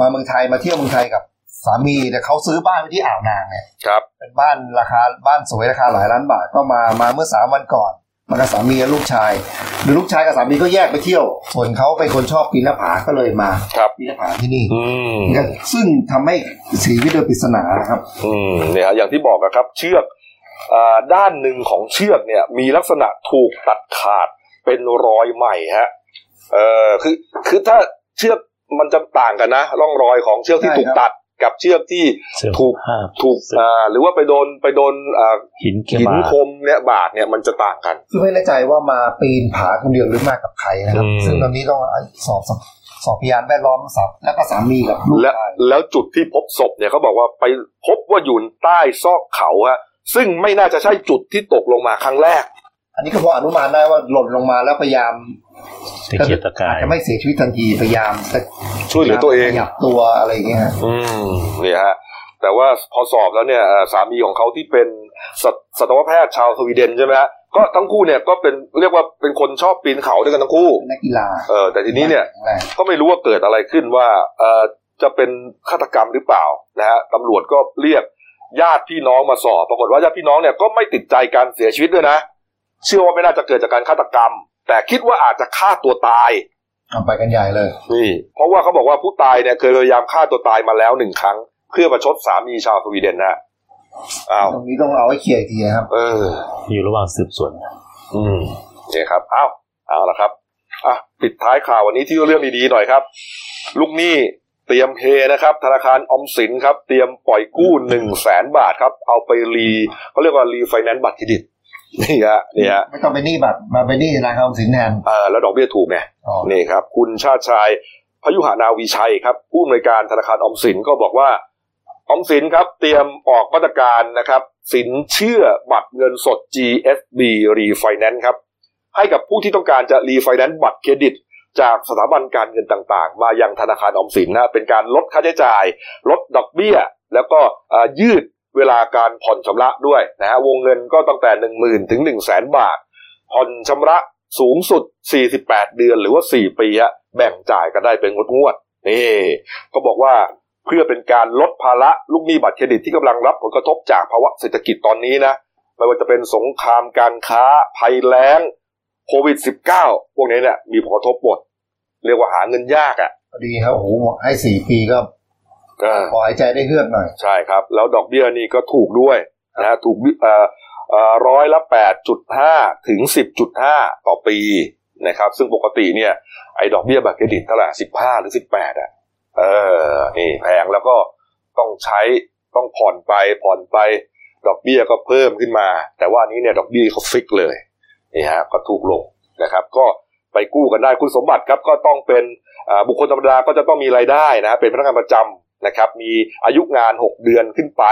มาเมืองไทยมาเที่ยวเมืองไทยกับสามีแต่เขาซื้อบ้านไว้ที่อ่าวนางเนี่ยครับ เป็นบ้านราคาบ้านสวยราคาหลายล้านบาทก็มามาเมื่อสามวันก่อน มากับสามีและลูกชายหรือลูกชายกับสามีก็แยกไปเที่ยว ส่วนเขาเป็นคนชอบปีนหน้าผาก็เลยมาครับปีนหน้าผาที่นี่อืมซึ่งทำให้เสียชีวิตโดยปริศนาครับ อืมเนี่ยฮะอย่างที่บอกอะครับ เชือกอ่าด้านหนึ่งของเชือกเนี่ย มีลักษณะถูกตัดขาดเป็นรอยใหม่ฮะเออคือคือถ้าเชือกมันจะต่างกันนะร่องรอยของเชือกที่ใช่ถูกครับตัด กับเชือกที่เสื่อมถูกภาพถูกอ่าหรือว่าไปโดนไปโดนอ่าหินเกี่ยวหินมาคมเนี่ยบาดเนี่ยมันจะต่างกันคือไม่แน่ใจว่ามาปีนผาคนเดียวหรือมากับใครนะครับอืมซึ่งตอนนี้ต้องสอบสอบสอบพยานแวดล้อมสอบแล้วก็สามีกับลูกและชายแล้วจุดที่พบศพเนี่ยเขาบอกว่าไปพบว่าอยู่ใต้ซอกเขาฮะซึ่งไม่น่าจะใช่จุดที่ตกลงมาครั้งแรก อันนี้ก็พออนุมานได้ว่าหล่นลงมาแล้วพยายามตะเกียกตะกายจะไม่เสียชีวิตทันทีพยายามจะช่วยเหลือตัวเองขยับตัวอะไรอย่างเงี้ยฮะอืมเนี่ยฮะแต่ว่าพอสอบแล้วเนี่ยเอ่อสามีของเขาที่เป็นสัตสัตวแพทย์ชาวสวีเดนใช่ไหมฮะก็ทั้งคู่เนี่ยก็เป็นเรียกว่าเป็นคนชอบปีนเขาด้วยกันทั้งคู่เป็นนักกีฬาเออแต่ทีนี้เนี่ยแข็งแรงก็ไม่รู้ว่าเกิดอะไรขึ้นว่าเออจะเป็นฆาตกรรมหรือเปล่านะฮะตำรวจก็เรียกญาติพี่น้องมาสอบ ปรากฏว่าญาติพี่น้องเนี่ยก็ไม่ติดใจการเสียชีวิตด้วยนะ เชื่อว่าไม่น่าจะเกิดจากการฆาตกรรม แต่คิดว่าอาจจะฆ่าตัวตายทำไปกันใหญ่เลยนี่เพราะว่าเขาบอกว่าผู้ตายเนี่ยเคยพยายามฆ่าตัวตายมาแล้วหนึ่งครั้ง เพื่อประชดสามีชาวสวีเดนนะฮะอ้าวตรงนี้ต้องเอาไว้เคลียร์อีกทีนะครับ เออ อยู่ระหว่างสืบสวนอืมเนี่ยครับอ้าวเอาละครับอะปิดท้ายข่าววันนี้ที่เรื่องดีๆหน่อยครับ ลูกหนี้เตรียมเฮนะครับ ธนาคารออมสินครับ เตรียมปล่อยกู้หนึ่งแสนบาทครับ เอาไปรีเขาเรียกว่ารีไฟแนนซ์บัตรเครดิต นี่ฮะนี่ฮะไม่ต้องไปหนี้บัตรมาไปหนี้ธนาคารออมสินแทนเออแล้วดอกเบี้ยถูกไงอ๋อนี่ครับ คุณชาติชายพยุหนาวีชัยครับ ผู้อำนวยการธนาคารออมสินก็บอกว่าออมสินครับเตรียมออกมาตรการนะครับ สินเชื่อบัตรเงินสด GSB Refinance ครับ ให้กับผู้ที่ต้องการจะรีไฟแนนซ์บัตรเครดิต จากสถาบันการเงินต่างๆ มายังธนาคารออมสินนะเป็นการลดค่าใช้จ่าย ลดดอกเบี้ย แล้วก็อ่ายืด เวลาการผ่อนชำระด้วยนะฮะวงเงินก็ตั้งแต่1 0,000ถึง1 0 0 0 0แสนบาท ผ่อนชำระสูงสุด 48 เดือนหรือว่า 4 ปีฮะแบ่งจ่ายกันได้เป็นงวดๆนี่ก็บอกว่าเพื่อเป็นการลดภาระลูกหนี้บัตรเครดิตที่กำลังรับผลกระทบจากภาวะเศรษฐกิจตอนนี้นะไม่ว่าจะเป็นสงครามการค้าภัยแล้งโควิด -19 พวกนี้เนี่ยมีผลกระทบหมดเรียกว่าหาเงินยากอะพอดีครับโอ้โหให้สี่ปีก็ เออพอหายใจได้เฮือกหน่อย ใช่ครับ แล้วดอกเบี้ยนี่ก็ถูกด้วยนะฮะถูกเอ่อเอ่อร้อยละแปดจุดห้าถึงสิบจุดห้าต่อปีนะครับ ซึ่งปกติเนี่ยไอ้ดอกเบี้ยบัตรเครดิตเท่าไหร่สิบห้าหรือสิบแปดอะเออนี่แพงแล้วก็ต้องใช้ต้องผ่อนไปผ่อนไป ดอกเบี้ยก็เพิ่มขึ้นมา แต่ว่าอันนี้เนี่ยดอกเบี้ยเขาฟิกเลยนี่ฮะก็ถูกลงนะครับ ก็ไปกู้กันได้คุณสมบัติครับก็ต้องเป็นอ่าบุคคลธรรมดาก็จะต้องมีรายได้นะเป็นพนักงานประจำ นะครับมีอายุงาน 6 เดือนขึ้นไป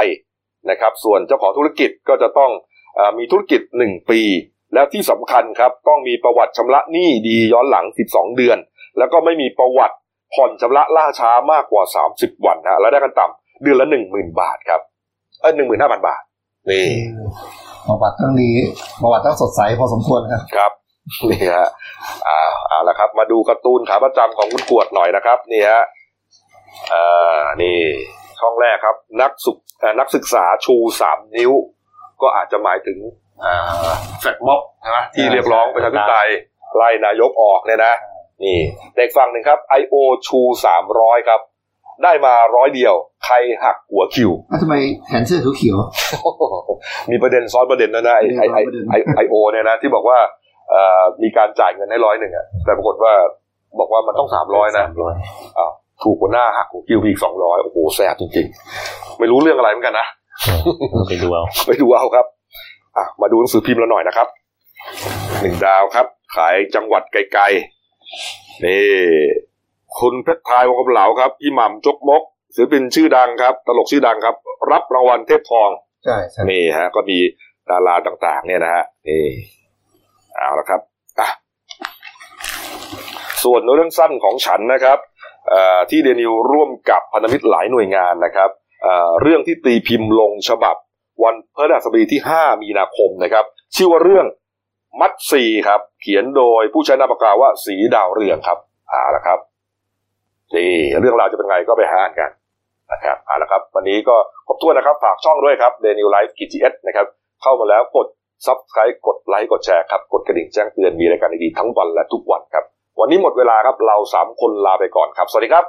นะครับส่วนเจ้าของธุรกิจก็จะต้องอามีธุรกิจ 1 ปี แล้วที่สำคัญครับต้องมีประวัติชำระหนี้ดีย้อนหลัง 12 เดือน แล้วก็ไม่มีประวัติผ่อนชำระล่าช้ามากกว่า 30 วันนะและได้กันต่ำเดือนละ 10,000 บาทครับเออหนึ่งหมื่นห้าพันบาทนี่ประวัติต้องดีประวัติต้องสดใสพอสมควรครับครับนี่ฮะอ่าเอาละครับ มาดูการ์ตูนขาประจำของคุณกวดหน่อยนะครับนี่ฮะ อ่านี่ช่องแรกครับ นักสุเอ่อนักศึกษาชูสามนิ้ว ก็อาจจะหมายถึงอ่าแฟดม็อบนะที่เรียกร้องประชาธิปไตยไล่นายกออกเนี่ยนะนี่เด็กฝั่งหนึ่งครับ I.O. ชูสามร้อยครับ ได้มาร้อยเดียว ใครหักหัวคิวแล้วทำไมแขนเสื้อเขียว มีประเด็นซ้อนประเด็นนะนะไอไอไอไอไอโอเนี่ยนะ ที่บอกว่าเอ่อมีการจ่ายเงินให้ร้อยหนึ่งอะแต่ปรากฏว่าบอกว่ามันต้องสามร้อยนะสามร้อยอ้าว ถูกกว่าหน้าหักหัวคิวไปอีกสองร้อยโอ้โหแสบจริงๆ ไม่รู้เรื่องอะไรเหมือนกันนะไปดูเอาไปดูเอาครับอะมาดูหนังสือพิมพ์เราหน่อยนะครับหนึ่งดาวครับ ขายจังหวัดไกลๆนี่คุณเพชรพายวงกำเหลาครับพี่หม่ำจกมกศิลปินชื่อดังครับ ตลกชื่อดังครับ รับรางวัลเทพทองๆใช่ใช่นี่ฮะ ก็มีดาราต่างๆ เนี่ยนะฮะนี่เอาละครับอะส่วนเรื่องสั้นของฉันนะครับเอ่อ ที่เดนิวร่วมกับพันธมิตรหลายหน่วยงานนะครับเรื่องที่ตีพิมพ์ลงฉบับ วันพฤหัสบดีที่ 5 มีนาคมนะครับ ชื่อว่าเรื่องมัดซีครับ เขียนโดยผู้ใช้นามปากกาว่าสีดาวเรืองครับเอาละครับนี่เรื่องราวจะเป็นไงก็ไปหาอ่านกันนะครับเอาละครับ วันนี้ก็ครบถ้วนนะครับ ฝากช่องด้วยครับ The New Life GTS นะครับ เข้ามาแล้วกด subscribe กดไลค์กดแชร์ครับ กดกระดิ่งแจ้งเตือนมีรายการดีๆทั้งวันและทุกวันครับ วันนี้หมดเวลาครับเราสามคนลาไปก่อนครับ สวัสดีครับ